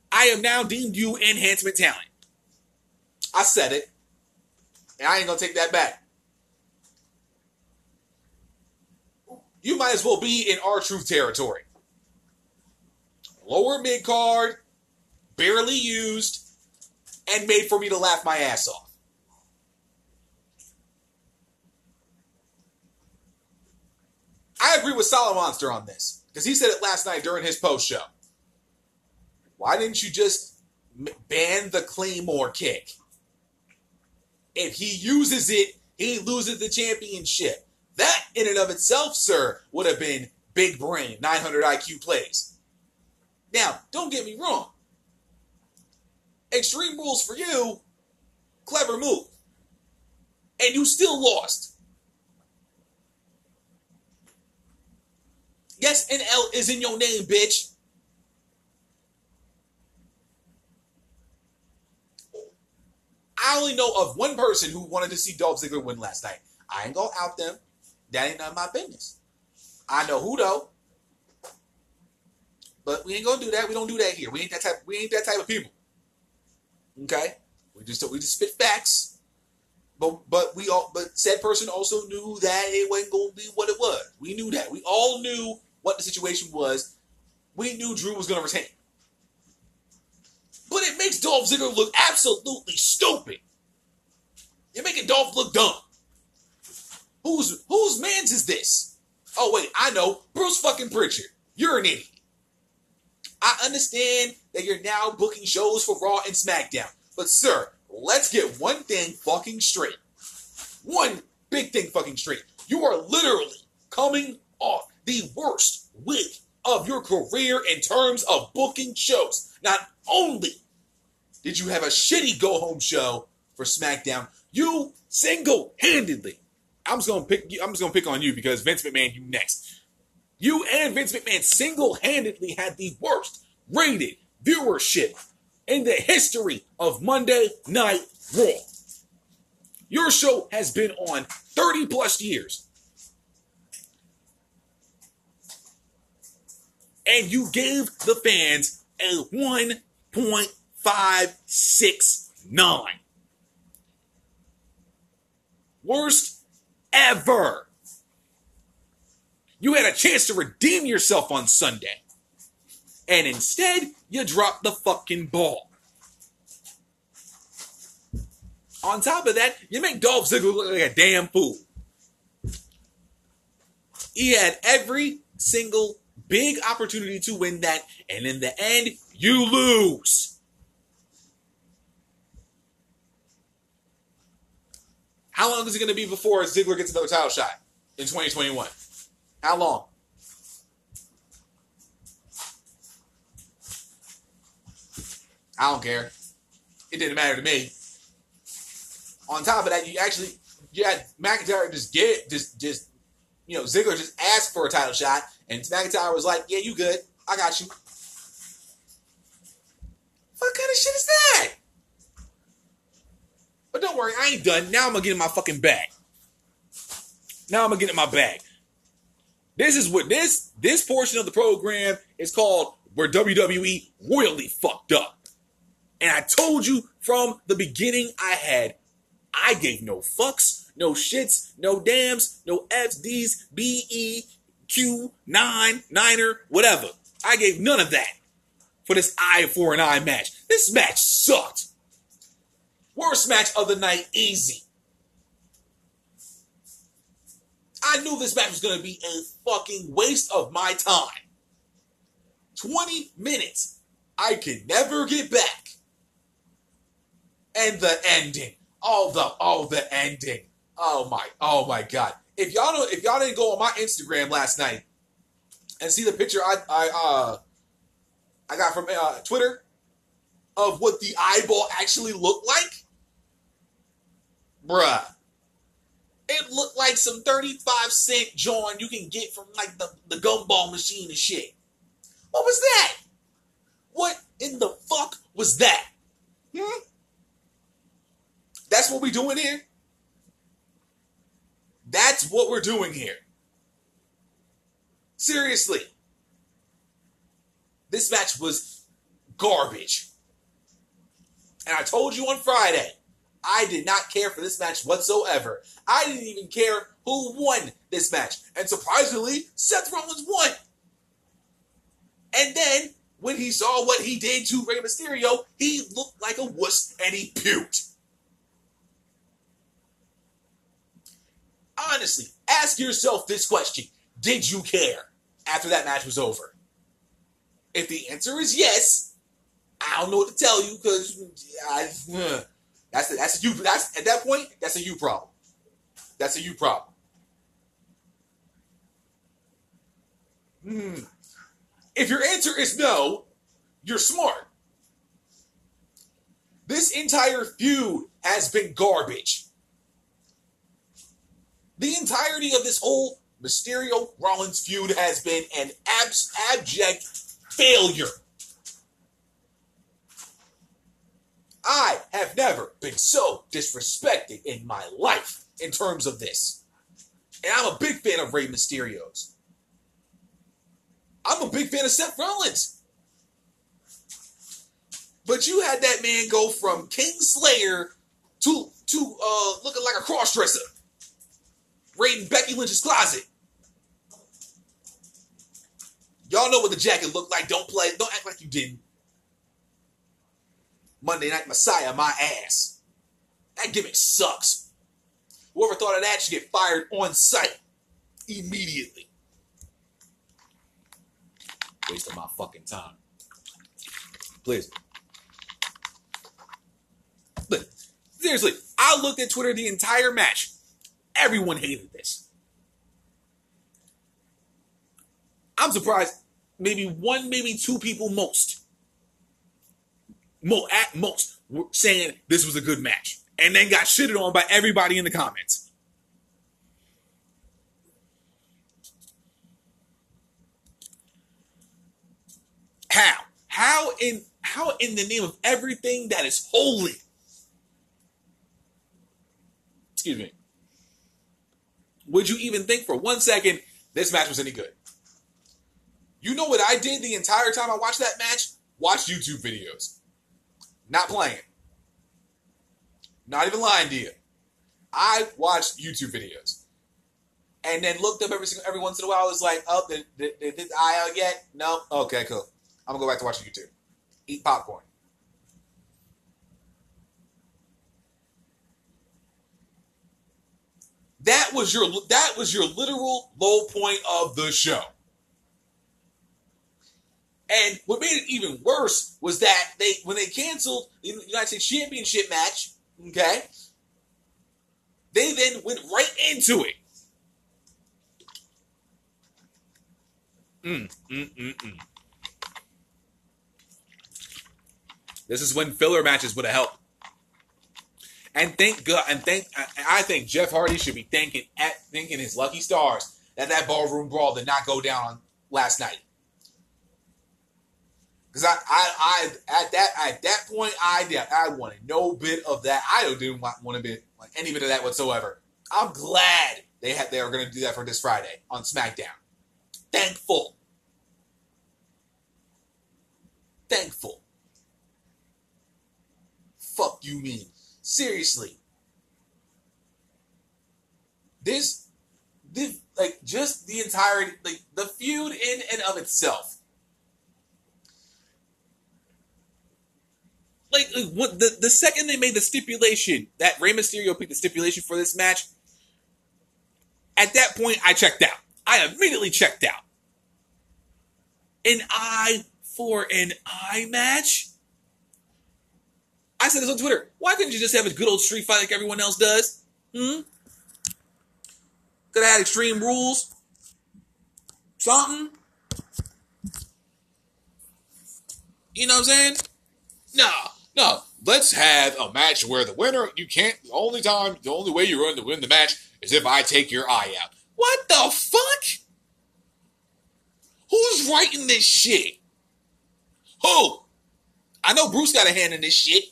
I have now deemed you enhancement talent. I said it, and I ain't gonna take that back. You might as well be in R-Truth territory. Lower mid card, barely used, and made for me to laugh my ass off. I agree with Solid Monster on this because he said it last night during his post show. Why didn't you just ban the Claymore kick? If he uses it, he loses the championship. That, in and of itself, sir, would have been big brain, 900 IQ plays. Now, don't get me wrong. Extreme rules for you, clever move. And you still lost. Yes, NL is in your name, bitch. I only know of one person who wanted to see Dolph Ziggler win last night. I ain't gonna out them. That ain't none of my business. I know who though. But we ain't gonna do that. We don't do that here. We ain't that type. We ain't that type of people. Okay, we just we just spit facts. But but we all but said person also knew that it wasn't gonna be what it was. We knew that. We all knew what the situation was. We knew Drew was gonna retain. But it makes Dolph Ziggler look absolutely stupid. You're making Dolph look dumb. Whose whose man's is this? Oh wait, I know. Bruce fucking Pritchard. You're an idiot. I understand that you're now booking shows for Raw and SmackDown. But sir, let's get one thing fucking straight. One big thing fucking straight. You are literally coming off the worst week of your career in terms of booking shows. Not only did you have a shitty go home show for SmackDown, you single handedly. I'm just gonna pick. I'm just gonna pick on you because Vince McMahon, you next. You and Vince McMahon single handedly had the worst rated viewership in the history of Monday Night Raw. Your show has been on 30 plus years. And you gave the fans a 1.569. Worst ever. You had a chance to redeem yourself on Sunday. And instead, you dropped the fucking ball. On top of that, you make Dolph Ziggler look like a damn fool. He had every single big opportunity to win that, and in the end, you lose. How long is it going to be before Ziggler gets another title shot in 2021? How long? I don't care. It didn't matter to me. On top of that, you actually you had McIntyre just get just just you know Ziggler just asked for a title shot, and McIntyre was like, "Yeah, you good? I got you." What kind of shit is that? But don't worry, I ain't done. Now I'm gonna get in my fucking bag. Now I'm gonna get in my bag. This is what this this portion of the program is called where WWE royally fucked up. And I told you from the beginning I had I gave no fucks, no shits, no dams, no F's, D's, B, E, Q, nine, niner, whatever. I gave none of that for this eye for an eye match. This match sucked. Worst match of the night, easy. I knew this match was going to be a fucking waste of my time. 20 minutes. I could never get back. And the ending. All the all the ending. Oh my oh my god. If y'all don't if y'all didn't go on my Instagram last night and see the picture I I uh I got from uh, Twitter of what the eyeball actually looked like, bruh. It looked like some 35 cent joint you can get from like the, the gumball machine and shit. What was that? What in the fuck was that? Hmm? That's what we doing here? That's what we're doing here. Seriously. This match was garbage. And I told you on Friday, I did not care for this match whatsoever. I didn't even care who won this match. And surprisingly, Seth Rollins won. And then, when he saw what he did to Rey Mysterio, he looked like a wuss and he puked. Honestly, ask yourself this question Did you care after that match was over? If the answer is yes, I don't know what to tell you because that's a, that's a you that's at that point that's a you problem. That's a you problem. Hmm. If your answer is no, you're smart. This entire feud has been garbage. The entirety of this whole Mysterio Rollins feud has been an abs- abject failure. I have never been so disrespected in my life in terms of this. And I'm a big fan of Rey Mysterio's. I'm a big fan of Seth Rollins. But you had that man go from King Slayer to to uh, looking like a crossdresser, raiding Becky Lynch's closet. Y'all know what the jacket looked like. Don't play. Don't act like you didn't. Monday Night Messiah, my ass. That gimmick sucks. Whoever thought of that should get fired on sight immediately. Waste of my fucking time. Please. But seriously, I looked at Twitter the entire match. Everyone hated this. I'm surprised maybe one, maybe two people most, at most, saying this was a good match. And then got shitted on by everybody in the comments. How? How in how in the name of everything that is holy? Excuse me. Would you even think for one second this match was any good? You know what I did the entire time I watched that match? Watch YouTube videos. Not playing. Not even lying to you. I watched YouTube videos and then looked up every single every once in a while. I was like, oh, did, did, did this eye out yet? No. Okay, cool. I'm gonna go back to watching YouTube. Eat popcorn. That was your that was your literal low point of the show. And what made it even worse was that they when they canceled the United States Championship match, okay, they then went right into it. Mm, mm, mm, mm. This is when filler matches would have helped. And thank God, and thank I think Jeff Hardy should be thanking at thanking his lucky stars that that ballroom brawl did not go down on last night. Because I, I, I, at that, at that point, I, I wanted no bit of that. I didn't want, want a bit, like any bit of that whatsoever. I'm glad they had, they were going to do that for this Friday on SmackDown. Thankful. Thankful. Fuck you mean? Seriously. This, this, like, just the entire, like, the feud in and of itself like, what, the the second they made the stipulation that Rey Mysterio picked the stipulation for this match, at that point I checked out. I immediately checked out. An eye for an eye match. I said this on Twitter. Why couldn't you just have a good old street fight like everyone else does? Hmm. Could have had extreme rules. Something. You know what I'm saying? No. No, let's have a match where the winner, you can't, the only time, the only way you're going to win the match is if I take your eye out. What the fuck? Who's writing this shit? Who? I know Bruce got a hand in this shit.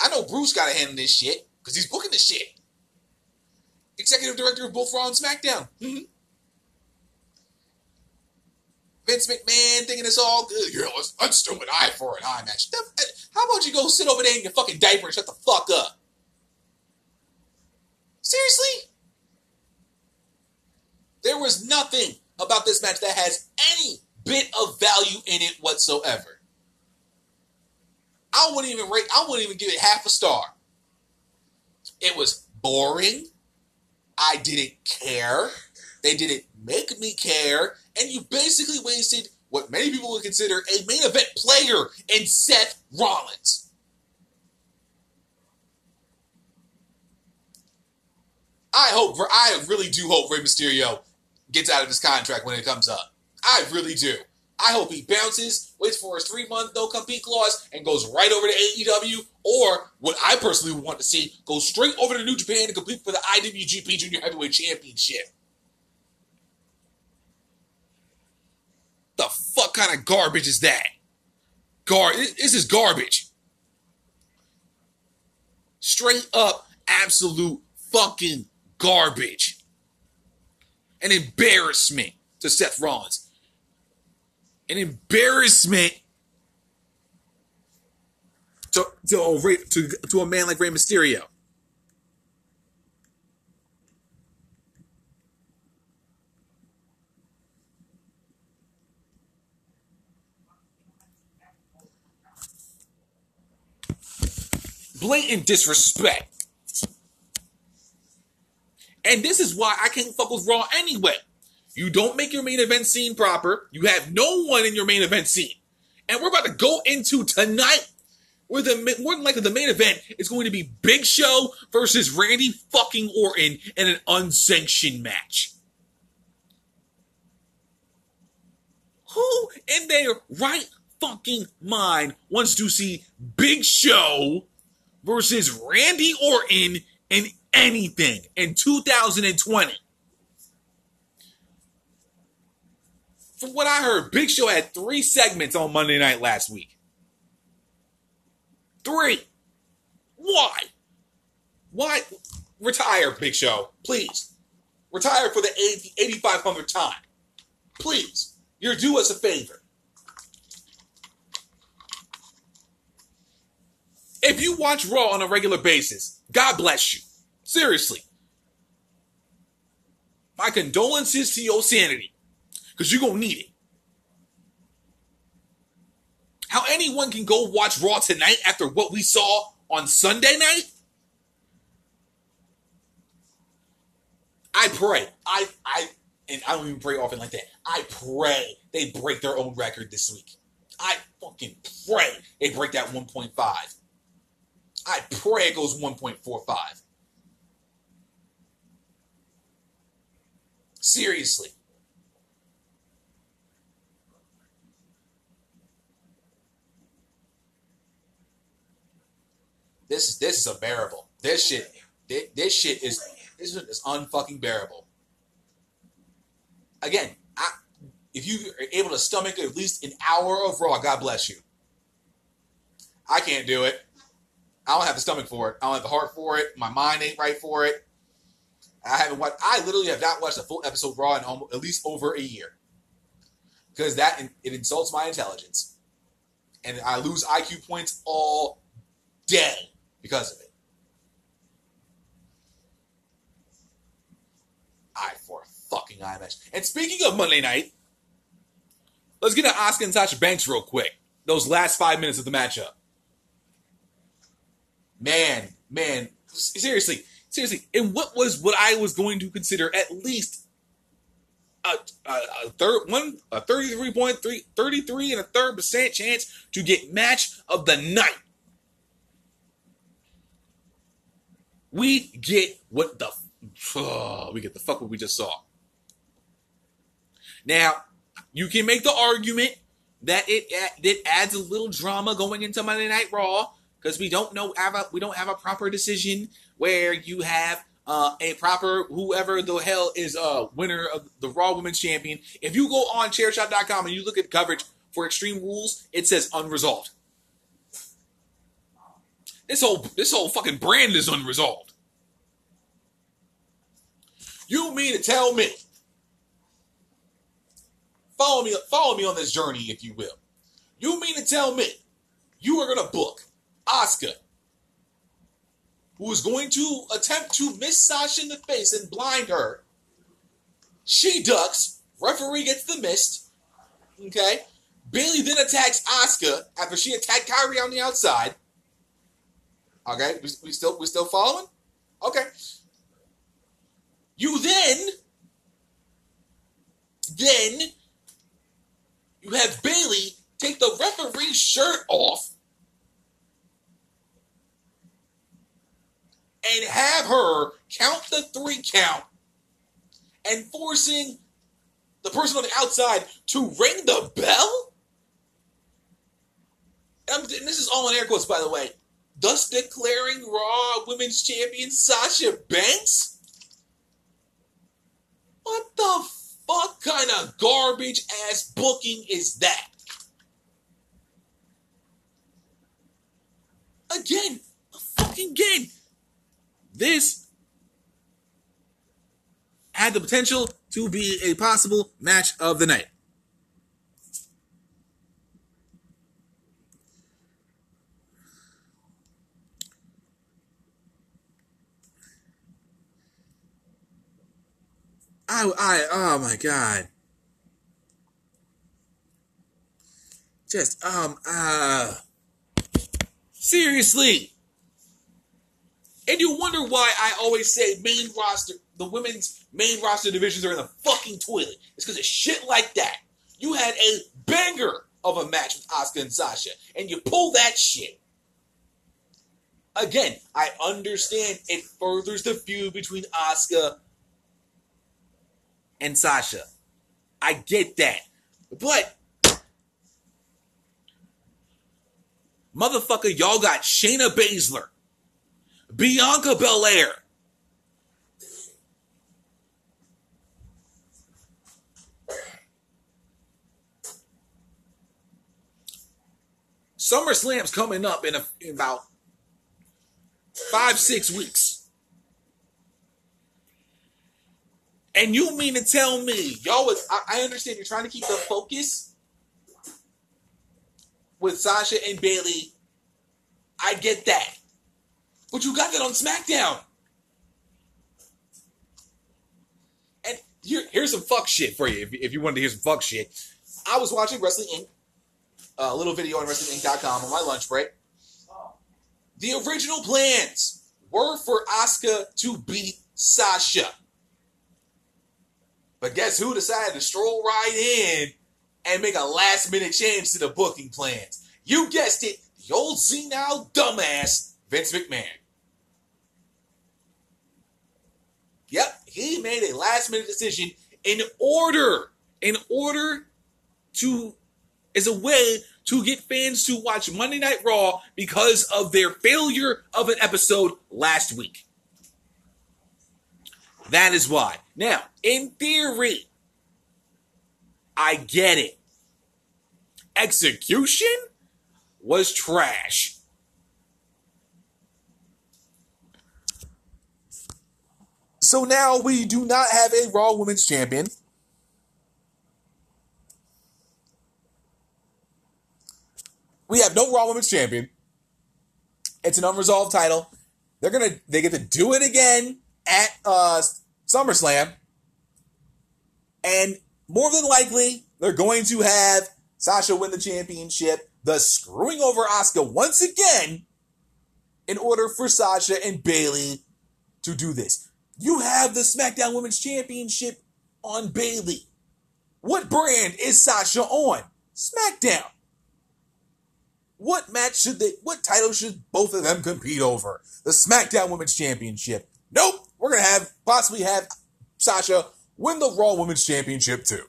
I know Bruce got a hand in this shit because he's booking this shit. Executive director of both Raw and SmackDown. Mm-hmm. Vince McMahon thinking it's all good. You know, let's, let's do an eye for an eye match. How about you go sit over there in your fucking diaper and shut the fuck up? Seriously? There was nothing about this match that has any bit of value in it whatsoever. I wouldn't even rate, I wouldn't even give it half a star. It was boring. I didn't care. They didn't make me care and you basically wasted what many people would consider a main event player in Seth Rollins. I hope, I really do hope Rey Mysterio gets out of his contract when it comes up. I really do. I hope he bounces, waits for his three month no compete clause, and goes right over to AEW. Or what I personally want to see, goes straight over to New Japan to compete for the IWGP Junior Heavyweight Championship. The fuck kind of garbage is that? Gar, this is garbage. Straight up, absolute fucking garbage. An embarrassment to Seth Rollins. An embarrassment to, to, to, to a man like Rey Mysterio. Blatant disrespect. And this is why I can't fuck with Raw anyway. You don't make your main event scene proper. You have no one in your main event scene. And we're about to go into tonight where the more than likely the main event is going to be Big Show versus Randy fucking Orton in an unsanctioned match. Who in their right fucking mind wants to see Big Show versus Randy Orton in anything in 2020. From what I heard, Big Show had three segments on Monday night last week. Three. Why? Why? Retire, Big Show. Please. Retire for the 8,500th time. Please. You're do us a favor. If you watch Raw on a regular basis, God bless you. Seriously. My condolences to your sanity. Because you're going to need it. How anyone can go watch Raw tonight after what we saw on Sunday night? I pray. I I and I don't even pray often like that. I pray they break their own record this week. I fucking pray they break that 1.5. I pray it goes 1.45. Seriously. This is this is unbearable. This shit this, this shit is this is unfucking bearable. Again, I, if you are able to stomach at least an hour of Raw, God bless you. I can't do it. I don't have the stomach for it. I don't have the heart for it. My mind ain't right for it. I haven't watched. I literally have not watched a full episode of Raw in almost, at least over a year because that it insults my intelligence, and I lose IQ points all day because of it. I for fucking match. And speaking of Monday night, let's get to Asuka and Sasha Banks real quick. Those last five minutes of the matchup. Man, man, seriously, seriously. And what was what I was going to consider at least a, a, a third one, a 33.3, 33 and a third percent chance to get match of the night. We get what the oh, we get the fuck what we just saw. Now, you can make the argument that it it adds a little drama going into Monday Night Raw because we don't know have a we don't have a proper decision where you have uh, a proper whoever the hell is uh winner of the Raw Women's Champion. If you go on Chairshot.com and you look at coverage for Extreme Rules, it says unresolved. This whole this whole fucking brand is unresolved. You mean to tell me? Follow me, follow me on this journey, if you will. You mean to tell me you are gonna book Asuka, who is going to attempt to miss Sasha in the face and blind her? She ducks. Referee gets the mist. Okay. Bayley then attacks Oscar after she attacked Kairi on the outside. Okay, we, we still we still following? Okay. You then then you have Bayley take the referee's shirt off and have her count the three count and forcing the person on the outside to ring the bell? Um, and this is all in air quotes, by the way. Thus declaring Raw Women's Champion Sasha Banks? What the fuck kind of garbage ass booking is that? Again, fucking again. This had the potential to be a possible match of the night. I, I, oh my god. Just, um, uh, seriously. And you wonder why I always say main roster, the women's main roster divisions are in the fucking toilet. It's because of shit like that. You had a banger of a match with Asuka and Sasha, and you pull that shit. Again, I understand it furthers the feud between Asuka and Sasha. I get that. But motherfucker, y'all got Shayna Baszler, Bianca Belair. SummerSlam's coming up in, a, in about five, six weeks. And you mean to tell me, y'all was, I, I understand you're trying to keep the focus with Sasha and Bayley. I get that. But you got that on SmackDown. And here, here's some fuck shit for you if, if you wanted to hear some fuck shit. I was watching Wrestling Inc. Uh, a little video on WrestlingInc.com on my lunch break. The original plans were for Asuka to beat Sasha. But guess who decided to stroll right in and make a last minute change to the booking plans? You guessed it, the old senile dumbass, Vince McMahon. Yep, he made a last minute decision in order, in order to, as a way to get fans to watch Monday Night Raw because of their failure of an episode last week. That is why. Now, in theory, I get it. Execution was trash. So now we do not have a Raw Women's Champion. We have no Raw Women's Champion. It's an unresolved title. They're gonna they get to do it again at uh SummerSlam. And more than likely, they're going to have Sasha win the championship, thus screwing over Asuka once again in order for Sasha and Bayley to do this. You have the SmackDown Women's Championship on Bayley. What brand is Sasha on? SmackDown. What match should they, what title should both of them compete over? The SmackDown Women's Championship. Nope. We're going to have, possibly have Sasha win the Raw Women's Championship too.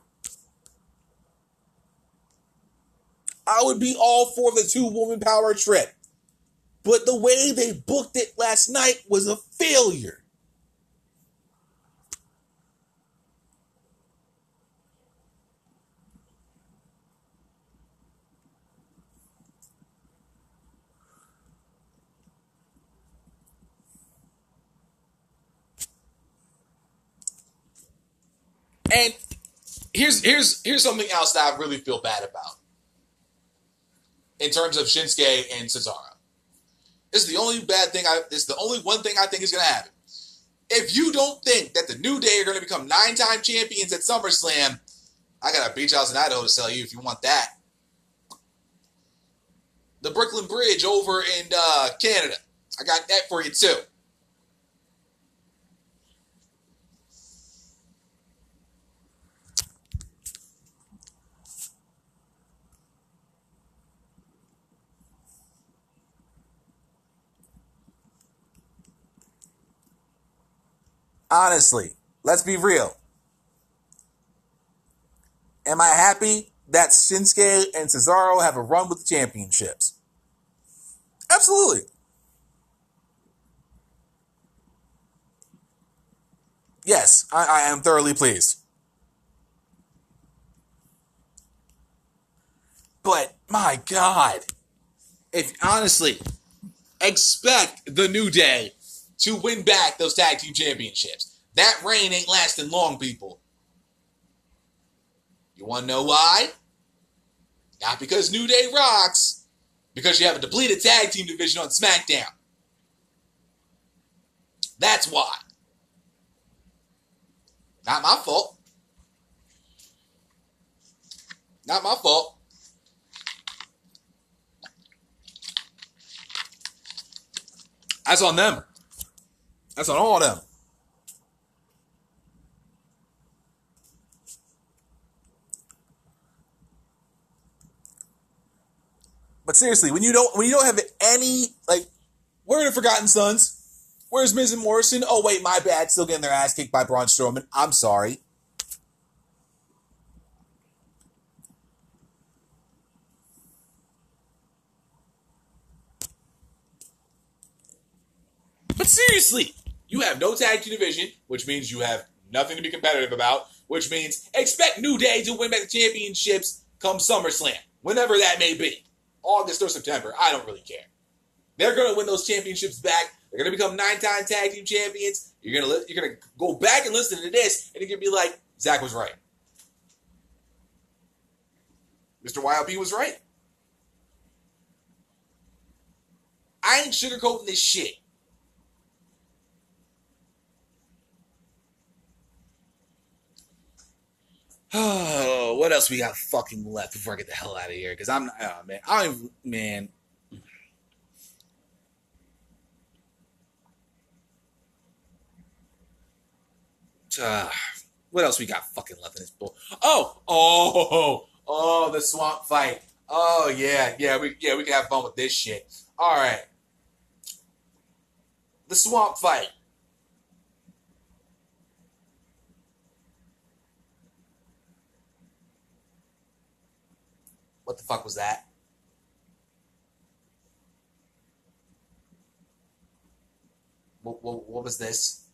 I would be all for the two woman power trip. But the way they booked it last night was a failure. And here's here's here's something else that I really feel bad about in terms of Shinsuke and Cesaro. This is the only bad thing I this is the only one thing I think is gonna happen. If you don't think that the New Day are gonna become nine-time champions at SummerSlam, I got a beach house in Idaho to sell you if you want that. The Brooklyn Bridge over in uh, Canada. I got that for you too. Honestly, let's be real. Am I happy that Shinsuke and Cesaro have a run with the championships? Absolutely. Yes, I, I am thoroughly pleased. But my God, if honestly, expect the New Day to win back those tag team championships. That reign ain't lasting long, people. You want to know why? Not because New Day rocks, because you have a depleted tag team division on SmackDown. That's why. Not my fault. Not my fault. That's on them. That's on all of them. But seriously, when you don't when you don't have any like, where are the Forgotten Sons? Where's Miz and Morrison? Oh wait, my bad. Still getting their ass kicked by Braun Strowman. I'm sorry. But seriously, you have no tag team division, which means you have nothing to be competitive about, which means expect New Day to win back the championships come SummerSlam, whenever that may be. August or September, I don't really care. They're going to win those championships back. They're going to become nine-time tag team champions. You're going to you're going to go back and listen to this, and you're going to be like, Zach was right. Mr. YLP was right. I ain't sugarcoating this shit. Oh, what else we got fucking left before I get the hell out of here? Because I'm, not, oh man, I don't even, man. Uh, what else we got fucking left in this bull? Oh, oh, oh, the swamp fight. Oh yeah, yeah, we yeah we can have fun with this shit. All right, the swamp fight. What the fuck was that? What, what, what was this?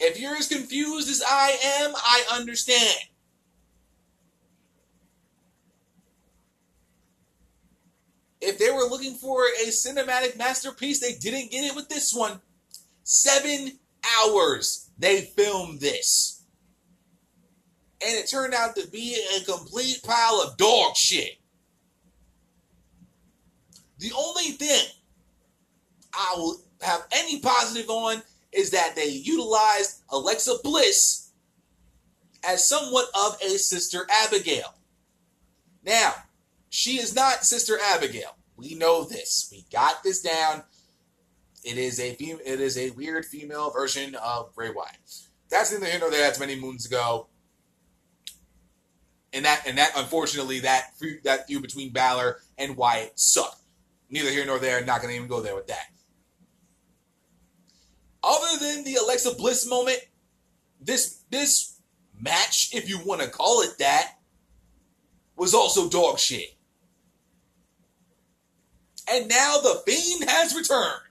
If you're as confused as I am, I understand. If they were looking for a cinematic masterpiece, they didn't get it with this one. Seven hours they filmed this. And it turned out to be a complete pile of dog shit. The only thing I will have any positive on is that they utilized Alexa Bliss as somewhat of a Sister Abigail. Now, she is not Sister Abigail. We know this. We got this down. It is a it is a weird female version of Bray Wyatt. That's neither here nor there. That's many moons ago. And that and that unfortunately that feud, that feud between Balor and Wyatt sucked. Neither here nor there. Not going to even go there with that. Other than the Alexa Bliss moment, this this match, if you want to call it that, was also dog shit. And now the Fiend has returned.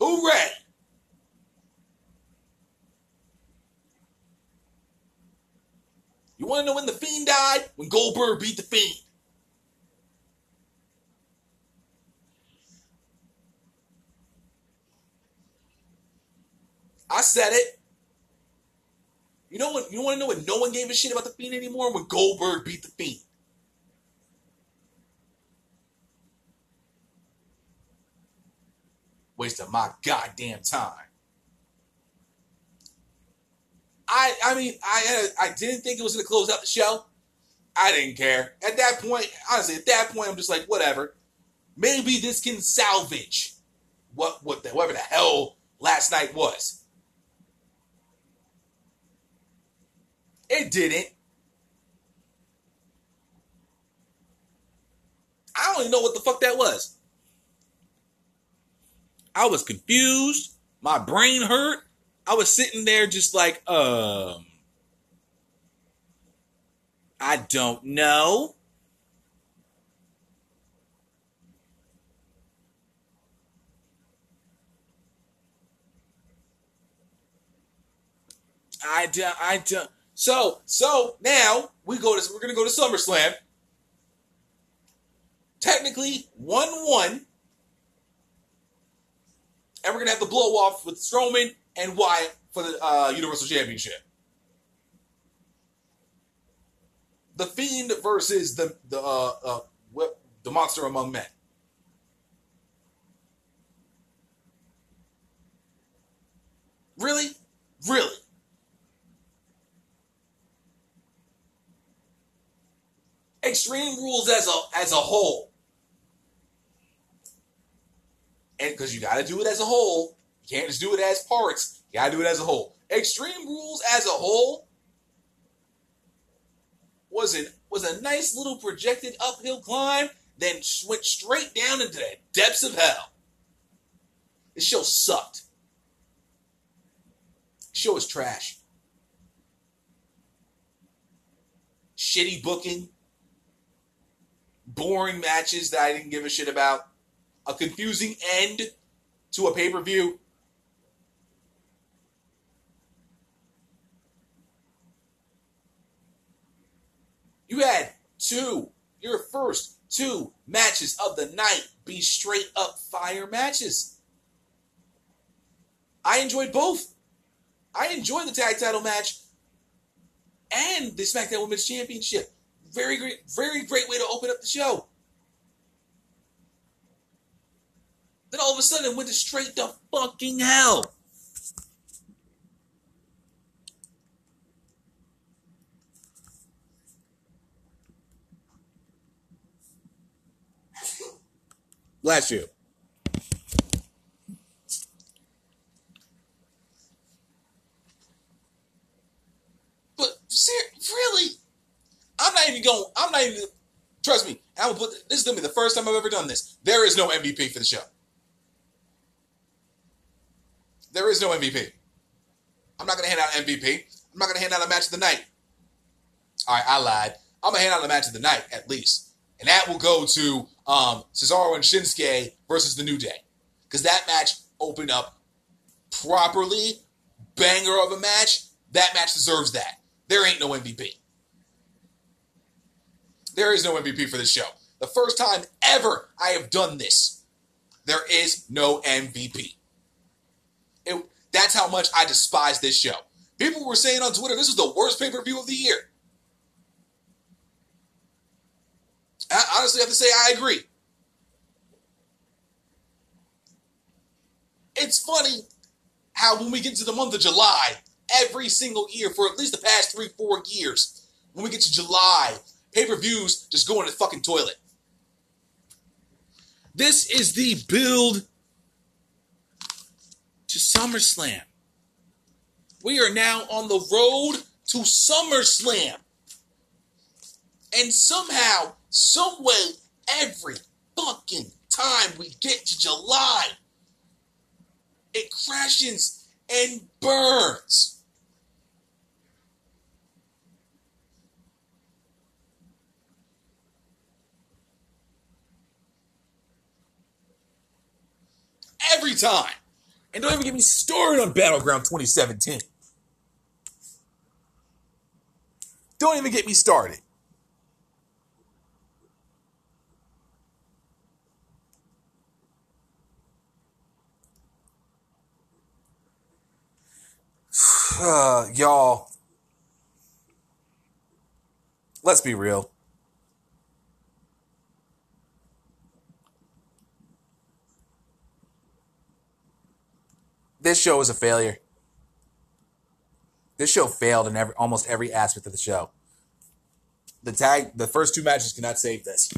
Hooray! You want to know when the Fiend died? When Goldberg beat the Fiend. I said it. You know what? You want to know when No one gave a shit about the Fiend anymore when Goldberg beat the Fiend. Waste of my goddamn time. I I mean I I didn't think it was gonna close out the show. I didn't care at that point. Honestly, at that point, I'm just like whatever. Maybe this can salvage what what the, whatever the hell last night was. It didn't. I don't even know what the fuck that was. I was confused. My brain hurt. I was sitting there just like, um, I don't know. I don't, I don't. So, so now we go to we're gonna go to SummerSlam. Technically, one one, and we're gonna have the blow off with Strowman and Wyatt for the uh, Universal Championship. The Fiend versus the the uh, uh, the Monster Among Men. Really, really. Extreme Rules as a as a whole, and because you got to do it as a whole, you can't just do it as parts. You got to do it as a whole. Extreme Rules as a whole was an was a nice little projected uphill climb, then went straight down into the depths of hell. This show sucked. This show was trash. Shitty booking boring matches that I didn't give a shit about, a confusing end to a pay per view. You had two, your first two matches of the night be straight up fire matches. I enjoyed both. I enjoyed the tag title match and the SmackDown Women's Championship. Very great, very great way to open up the show. Then all of a sudden it went to straight to fucking hell. Bless you. But really, I'm not even going. I'm not even. Trust me. I will put. This is gonna be the first time I've ever done this. There is no MVP for the show. There is no MVP. I'm not gonna hand out MVP. I'm not gonna hand out a match of the night. All right, I lied. I'm gonna hand out a match of the night at least, and that will go to um, Cesaro and Shinsuke versus the New Day, because that match opened up properly, banger of a match. That match deserves that. There ain't no MVP. There is no MVP for this show. The first time ever I have done this, there is no MVP. It, that's how much I despise this show. People were saying on Twitter this is the worst pay per view of the year. I honestly have to say I agree. It's funny how when we get to the month of July, every single year for at least the past three, four years, when we get to July, pay per views just go in the fucking toilet. This is the build to SummerSlam. We are now on the road to SummerSlam. And somehow, some way, every fucking time we get to July, it crashes and burns. Every time. And don't even get me started on Battleground 2017. Don't even get me started. Uh, y'all, let's be real. This show is a failure. This show failed in every, almost every aspect of the show. The tag, the first two matches cannot save this.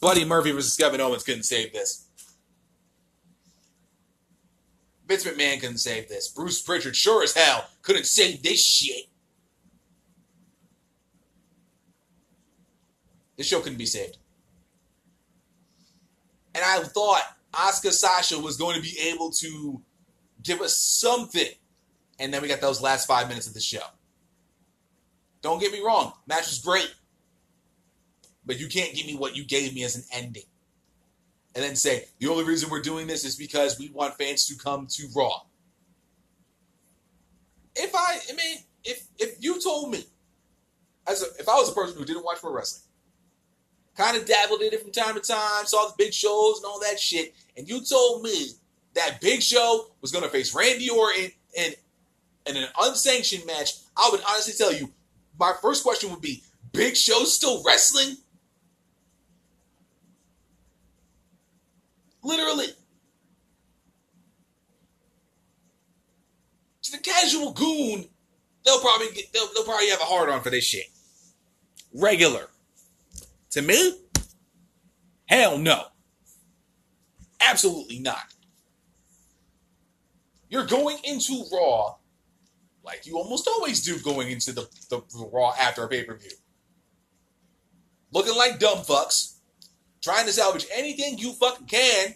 Buddy Murphy versus Kevin Owens couldn't save this. Vince McMahon couldn't save this. Bruce Pritchard sure as hell couldn't save this shit. This show couldn't be saved. And I thought Asuka Sasha was going to be able to give us something. And then we got those last five minutes of the show. Don't get me wrong, match was great. But you can't give me what you gave me as an ending. And then say, the only reason we're doing this is because we want fans to come to Raw. If I, I mean, if if you told me, as a, if I was a person who didn't watch pro wrestling, kind of dabbled in it from time to time, saw the big shows and all that shit, and you told me that Big Show was going to face Randy Orton in, in an unsanctioned match, I would honestly tell you, my first question would be, Big Show still wrestling? Literally. To the casual goon, they'll probably get, they'll, they'll probably have a hard on for this shit. Regular. To me, hell no. Absolutely not. You're going into Raw like you almost always do going into the, the, the Raw after a pay per view. Looking like dumb fucks, trying to salvage anything you fucking can,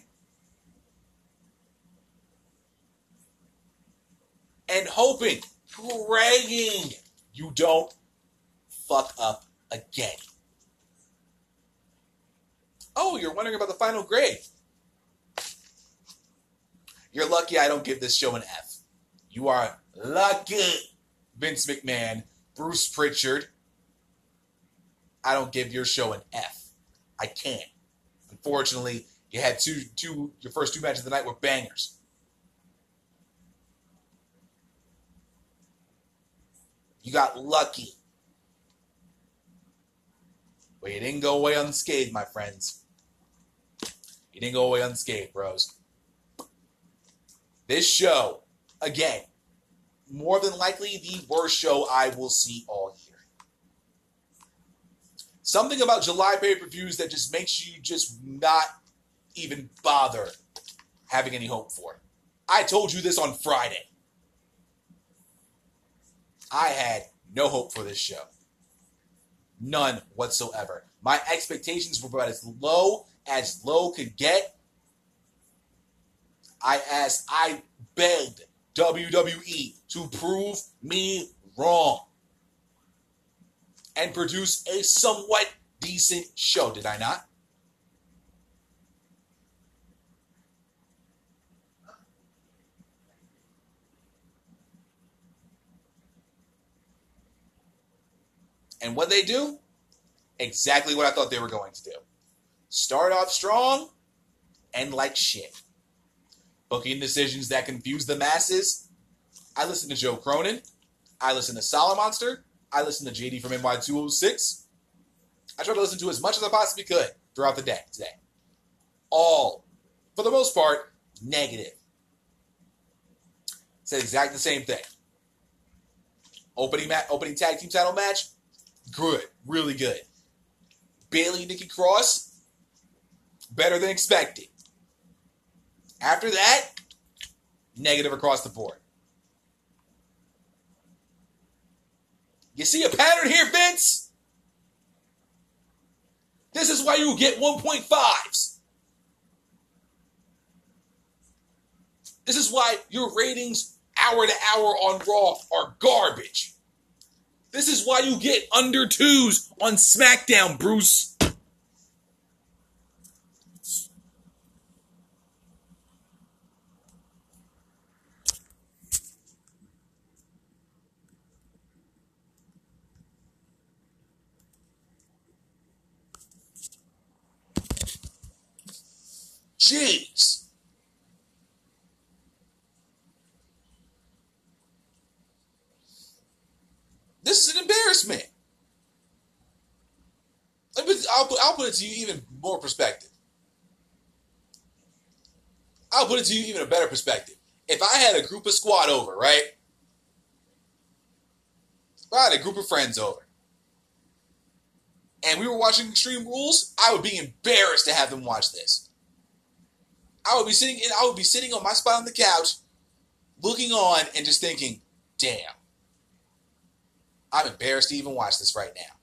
and hoping, praying you don't fuck up again. Oh, you're wondering about the final grade. You're lucky I don't give this show an F. You are lucky, Vince McMahon, Bruce Pritchard. I don't give your show an F. I can't. Unfortunately, you had two, two, your first two matches of the night were bangers. You got lucky. But you didn't go away unscathed, my friends. You didn't go away unscathed, bros. This show, again, more than likely the worst show I will see all year. Something about July pay per views that just makes you just not even bother having any hope for. I told you this on Friday. I had no hope for this show. None whatsoever. My expectations were about as low as low could get. I asked, I begged WWE to prove me wrong and produce a somewhat decent show, did I not? And what they do? Exactly what I thought they were going to do. Start off strong and like shit. Booking decisions that confuse the masses. I listen to Joe Cronin. I listen to Solomonster. I listened to JD from NY206. I tried to listen to as much as I possibly could throughout the day today. All, for the most part, negative. Said exactly the same thing. Opening ma- opening tag team title match, good, really good. Bayley Nikki Cross, better than expected. After that, negative across the board. You see a pattern here, Vince? This is why you get 1.5s. This is why your ratings hour to hour on Raw are garbage. This is why you get under twos on SmackDown, Bruce. Jeez. This is an embarrassment. Let me- I'll put, I'll put it to you even more perspective. I'll put it to you even a better perspective. If I had a group of squad over, right? If I had a group of friends over, and we were watching Extreme Rules, I would be embarrassed to have them watch this. I would be sitting in, I would be sitting on my spot on the couch, looking on and just thinking, damn. I'm embarrassed to even watch this right now.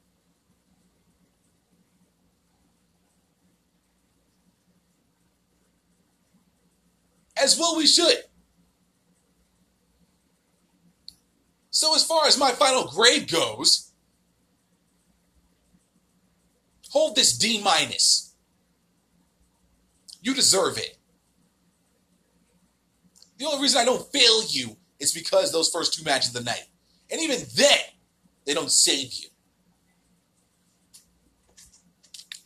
As well we should. So as far as my final grade goes, hold this D minus. You deserve it. The only reason I don't fail you is because those first two matches of the night. And even then, they don't save you.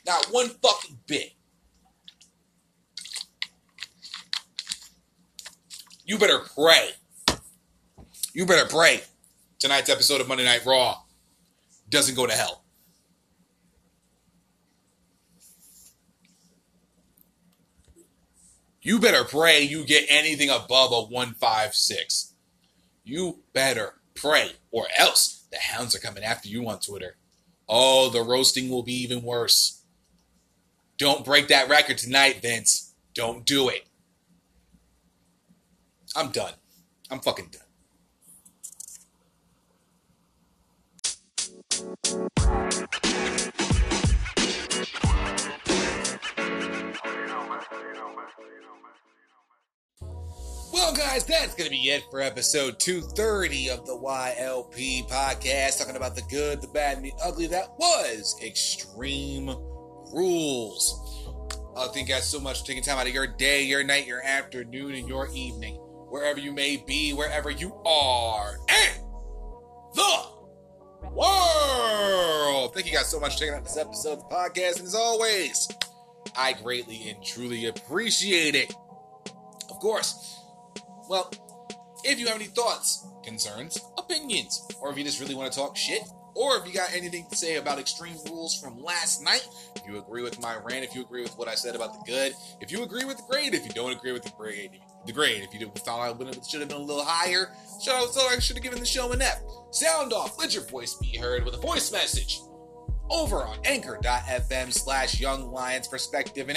Not one fucking bit. You better pray. You better pray. Tonight's episode of Monday Night Raw doesn't go to hell. You better pray you get anything above a 156. You better pray, or else the hounds are coming after you on Twitter. Oh, the roasting will be even worse. Don't break that record tonight, Vince. Don't do it. I'm done. I'm fucking done. Well, guys, that's going to be it for episode 230 of the YLP podcast, talking about the good, the bad, and the ugly that was Extreme Rules. Uh, thank you guys so much for taking time out of your day, your night, your afternoon, and your evening, wherever you may be, wherever you are, and the world. Thank you guys so much for checking out this episode of the podcast, and as always, I greatly and truly appreciate it. Of course, well, if you have any thoughts, concerns, opinions, or if you just really want to talk shit, or if you got anything to say about Extreme Rules from last night, if you agree with my rant, if you agree with what I said about the good, if you agree with the grade, if you don't agree with the grade, the grade, if you thought I should have been a little higher, should I, so I should have given the show an F. Sound off, let your voice be heard with a voice message over on anchor.fm slash young lions perspective and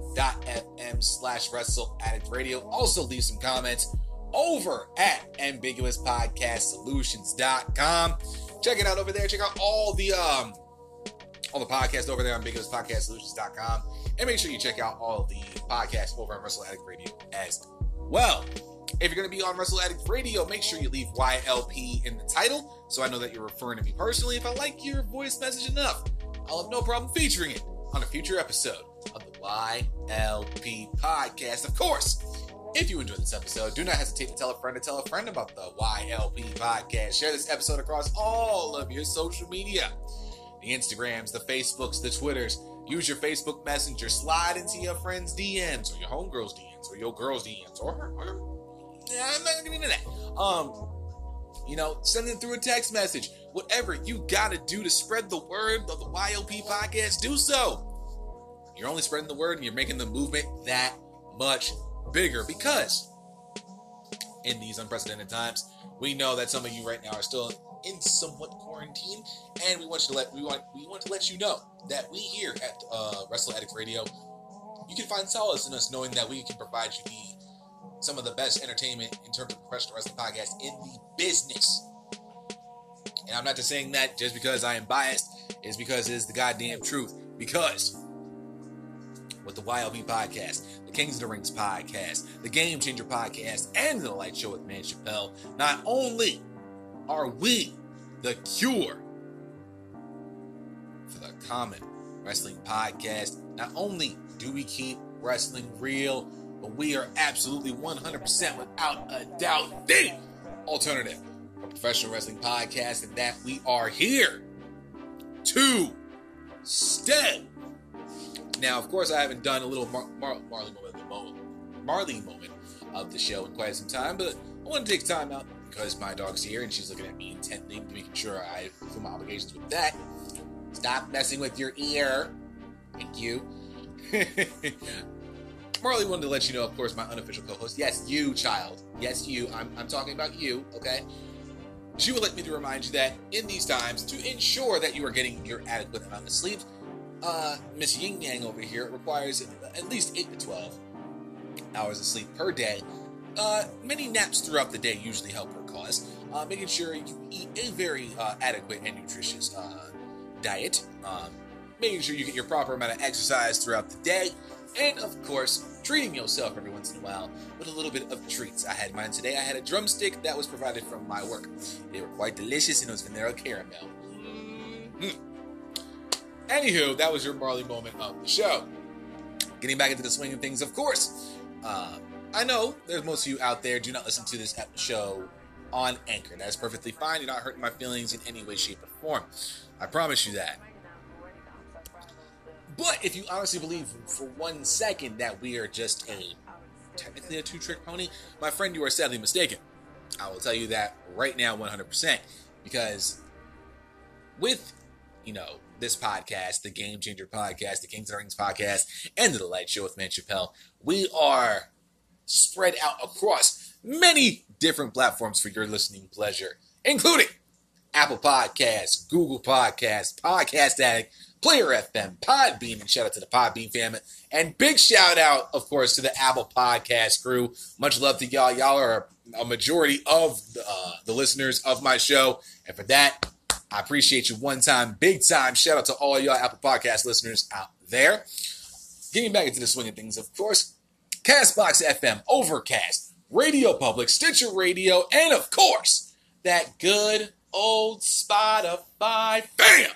anchor.fm slash wrestle addict radio. Also leave some comments over at ambiguouspodcastsolutions.com. Check it out over there. Check out all the um all the podcasts over there on ambiguouspodcastsolutions.com. And make sure you check out all the podcasts over on Wrestle Addict Radio as well. If you're going to be on Wrestle Addict Radio, make sure you leave YLP in the title so I know that you're referring to me personally. If I like your voice message enough, I'll have no problem featuring it on a future episode YLP podcast. Of course, if you enjoyed this episode, do not hesitate to tell a friend to tell a friend about the YLP podcast. Share this episode across all of your social media the Instagrams, the Facebooks, the Twitters. Use your Facebook Messenger. Slide into your friends' DMs or your homegirls' DMs or your girls' DMs or her. Or, I'm not gonna get into that. Um, you know, send it through a text message. Whatever you gotta do to spread the word of the YLP podcast, do so. You're only spreading the word and you're making the movement that much bigger because in these unprecedented times, we know that some of you right now are still in somewhat quarantine, and we want you to let we want we want to let you know that we here at uh, Wrestle Addict Radio, you can find solace in us knowing that we can provide you the some of the best entertainment in terms of professional wrestling podcasts in the business. And I'm not just saying that just because I am biased, it's because it's the goddamn truth. Because with the YLP podcast, the Kings of the Rings podcast, the Game Changer podcast, and the Light Show with Man Chappelle, not only are we the cure for the common wrestling podcast, not only do we keep wrestling real, but we are absolutely 100% without a doubt the alternative for professional wrestling podcast, and that we are here to stay. Now, of course, I haven't done a little Mar- Mar- Marley moment, the moment, Marley moment of the show in quite some time, but I want to take time out because my dog's here and she's looking at me intently, making sure I fulfill my obligations with that. Stop messing with your ear. Thank you. Marley wanted to let you know, of course, my unofficial co-host. Yes, you, child. Yes, you. I'm, I'm talking about you, okay? She would like me to remind you that in these times, to ensure that you are getting your adequate amount of sleep, uh, Miss Ying Yang over here requires at least 8 to 12 hours of sleep per day. Uh, many naps throughout the day usually help her cause. Uh, making sure you eat a very uh, adequate and nutritious uh, diet. Um, making sure you get your proper amount of exercise throughout the day. And of course, treating yourself every once in a while with a little bit of treats. I had mine today. I had a drumstick that was provided from my work. They were quite delicious and it was vanilla caramel. Mm-hmm. Anywho, that was your Marley moment of the show. Getting back into the swing of things, of course. Uh, I know there's most of you out there do not listen to this show on Anchor. That's perfectly fine. You're not hurting my feelings in any way, shape, or form. I promise you that. But if you honestly believe for one second that we are just a technically a two-trick pony, my friend, you are sadly mistaken. I will tell you that right now, 100%, because with you know this podcast, the Game Changer podcast, the Kings the Rings podcast, and the Light Show with Man Chappelle, we are spread out across many different platforms for your listening pleasure, including Apple Podcasts, Google Podcasts, Podcast Addict, Player FM, Podbean, and shout out to the Podbean family. And big shout out, of course, to the Apple Podcast crew. Much love to y'all. Y'all are a majority of uh, the listeners of my show. And for that, I appreciate you one time, big time. Shout out to all y'all Apple Podcast listeners out there. Getting back into the swing of things, of course, Castbox FM, Overcast, Radio Public, Stitcher Radio, and of course, that good old Spotify fam.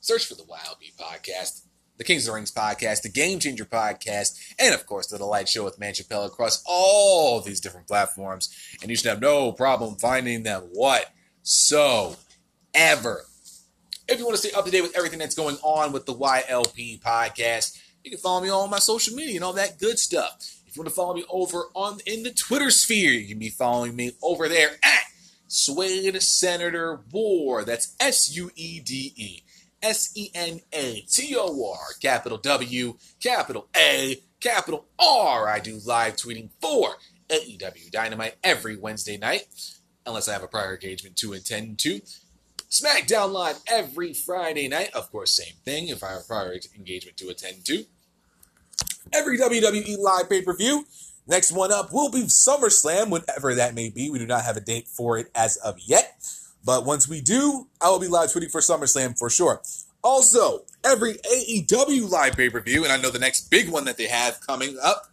Search for the YLP Podcast, the Kings of the Rings Podcast, the Game Changer Podcast, and of course, the Delight Show with Man Chappelle across all these different platforms. And you should have no problem finding them whatsoever. If you want to stay up to date with everything that's going on with the YLP Podcast, you can follow me on my social media and all that good stuff. If you want to follow me over on in the Twitter sphere, you can be following me over there at Suede Senator War. That's S U E D E S E N A T O R, capital W, capital A, capital R. I do live tweeting for AEW Dynamite every Wednesday night, unless I have a prior engagement to attend to. SmackDown Live every Friday night. Of course, same thing if I have prior engagement to attend to. Every WWE Live pay per view. Next one up will be SummerSlam, whenever that may be. We do not have a date for it as of yet. But once we do, I will be live tweeting for SummerSlam for sure. Also, every AEW live pay per view, and I know the next big one that they have coming up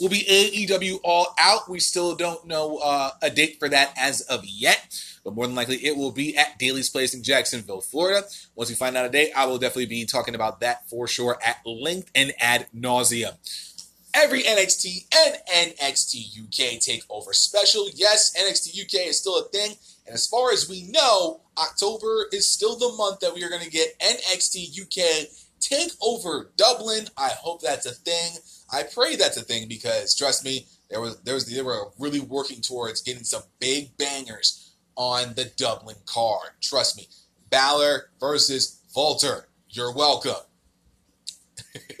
will be AEW All Out. We still don't know uh, a date for that as of yet, but more than likely it will be at Daily's Place in Jacksonville, Florida. Once we find out a date, I will definitely be talking about that for sure at length and ad nauseum. Every NXT and NXT UK takeover special. Yes, NXT UK is still a thing. And as far as we know, October is still the month that we are going to get NXT UK Takeover Dublin. I hope that's a thing. I pray that's a thing because trust me, there was there was they were really working towards getting some big bangers on the Dublin card. Trust me, Balor versus WALTER. You're welcome.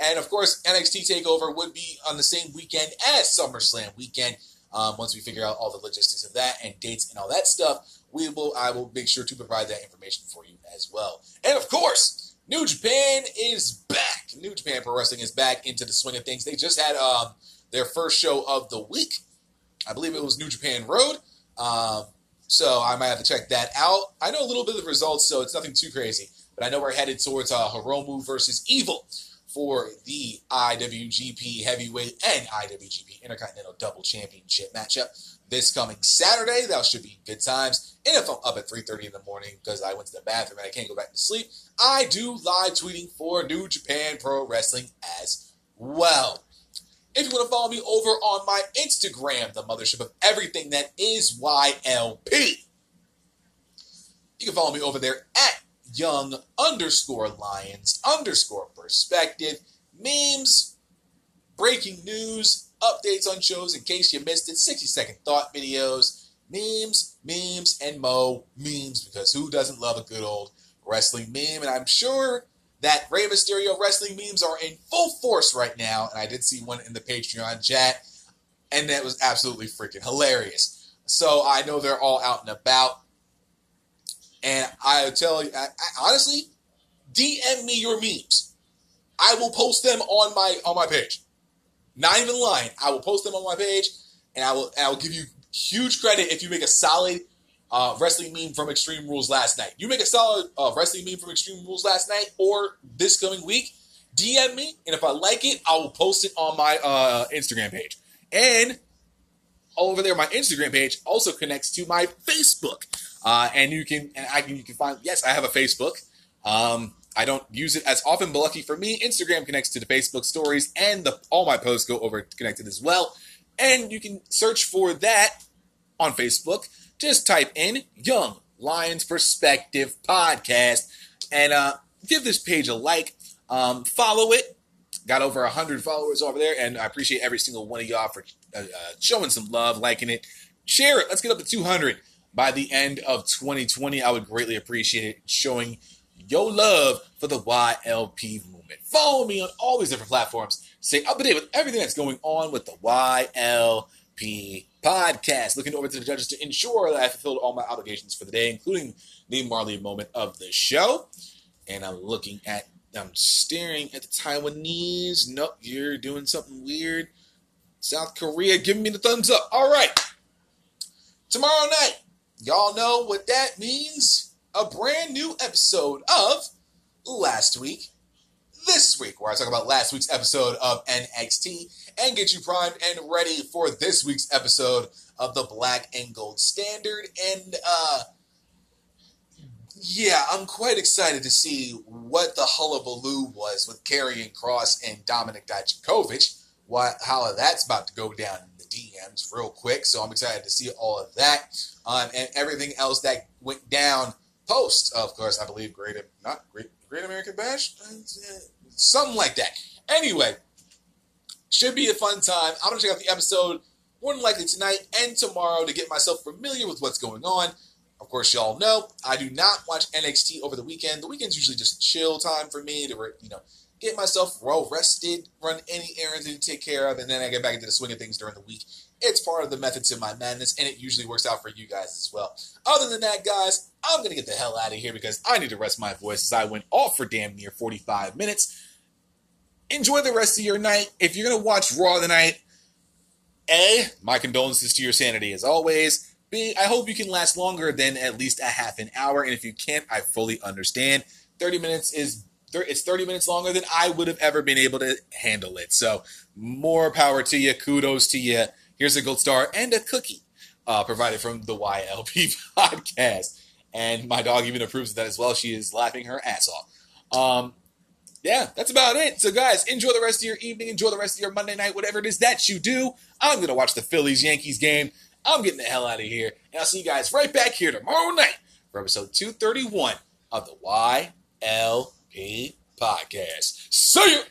and of course, NXT Takeover would be on the same weekend as SummerSlam weekend. Um, once we figure out all the logistics of that and dates and all that stuff, we will I will make sure to provide that information for you as well. And of course, New Japan is back. New Japan Pro Wrestling is back into the swing of things. They just had um, their first show of the week. I believe it was New Japan Road. Um, so I might have to check that out. I know a little bit of the results, so it's nothing too crazy. But I know we're headed towards uh, Hiromu versus Evil for the IWGP Heavyweight and IWGP Intercontinental Double Championship matchup this coming Saturday. That should be good times. And if I'm up at 3.30 in the morning because I went to the bathroom and I can't go back to sleep, I do live tweeting for New Japan Pro Wrestling as well. If you want to follow me over on my Instagram, the mothership of everything that is YLP, you can follow me over there at young underscore lions underscore perspective, memes, breaking news, updates on shows in case you missed it, 60 second thought videos, memes, memes, and mo memes because who doesn't love a good old wrestling meme? And I'm sure that Rey Mysterio wrestling memes are in full force right now. And I did see one in the Patreon chat, and that was absolutely freaking hilarious. So I know they're all out and about. And I tell you, I, I, honestly, DM me your memes. I will post them on my on my page. Not even lying. I will post them on my page, and I will I will give you huge credit if you make a solid uh, wrestling meme from Extreme Rules last night. You make a solid uh, wrestling meme from Extreme Rules last night or this coming week. DM me, and if I like it, I will post it on my uh, Instagram page. And over there, my Instagram page also connects to my Facebook, uh, and you can and I can you can find yes, I have a Facebook. Um, I don't use it as often, but lucky for me, Instagram connects to the Facebook stories, and the all my posts go over connected as well. And you can search for that on Facebook. Just type in Young Lions Perspective Podcast and uh, give this page a like. Um, follow it. Got over 100 followers over there, and I appreciate every single one of y'all for uh, uh, showing some love, liking it. Share it. Let's get up to 200 by the end of 2020. I would greatly appreciate it showing your love for the YLP movement. Follow me on all these different platforms. Stay up to date with everything that's going on with the YLP podcast. Looking over to the judges to ensure that I fulfilled all my obligations for the day, including the Marley moment of the show. And I'm looking at, I'm staring at the Taiwanese. Nope, you're doing something weird. South Korea, give me the thumbs up. All right. Tomorrow night, y'all know what that means? A brand new episode of Last Week, This Week, where I talk about last week's episode of NXT and get you primed and ready for this week's episode of the Black and Gold Standard. And, uh, yeah, I'm quite excited to see what the hullabaloo was with Karrion Kross and Dominik Dijakovic. What, how that's about to go down in the DMs real quick. So I'm excited to see all of that um, and everything else that went down post. Of course, I believe Great, not Great, Great American Bash, something like that. Anyway, should be a fun time. I'm gonna check out the episode more than likely tonight and tomorrow to get myself familiar with what's going on. Of course, y'all know I do not watch NXT over the weekend. The weekend's usually just chill time for me to, you know, get myself well rested, run any errands to take care of, and then I get back into the swing of things during the week. It's part of the methods to my madness, and it usually works out for you guys as well. Other than that, guys, I'm going to get the hell out of here because I need to rest my voice as I went off for damn near 45 minutes. Enjoy the rest of your night. If you're going to watch Raw tonight, A, my condolences to your sanity as always. B, I hope you can last longer than at least a half an hour, and if you can't, I fully understand. 30 minutes is it's 30 minutes longer than I would have ever been able to handle it. So, more power to you. Kudos to you. Here's a gold star and a cookie uh, provided from the YLP podcast. And my dog even approves of that as well. She is laughing her ass off. Um, yeah, that's about it. So, guys, enjoy the rest of your evening. Enjoy the rest of your Monday night, whatever it is that you do. I'm going to watch the Phillies Yankees game. I'm getting the hell out of here. And I'll see you guys right back here tomorrow night for episode 231 of the YLP podcast. See you.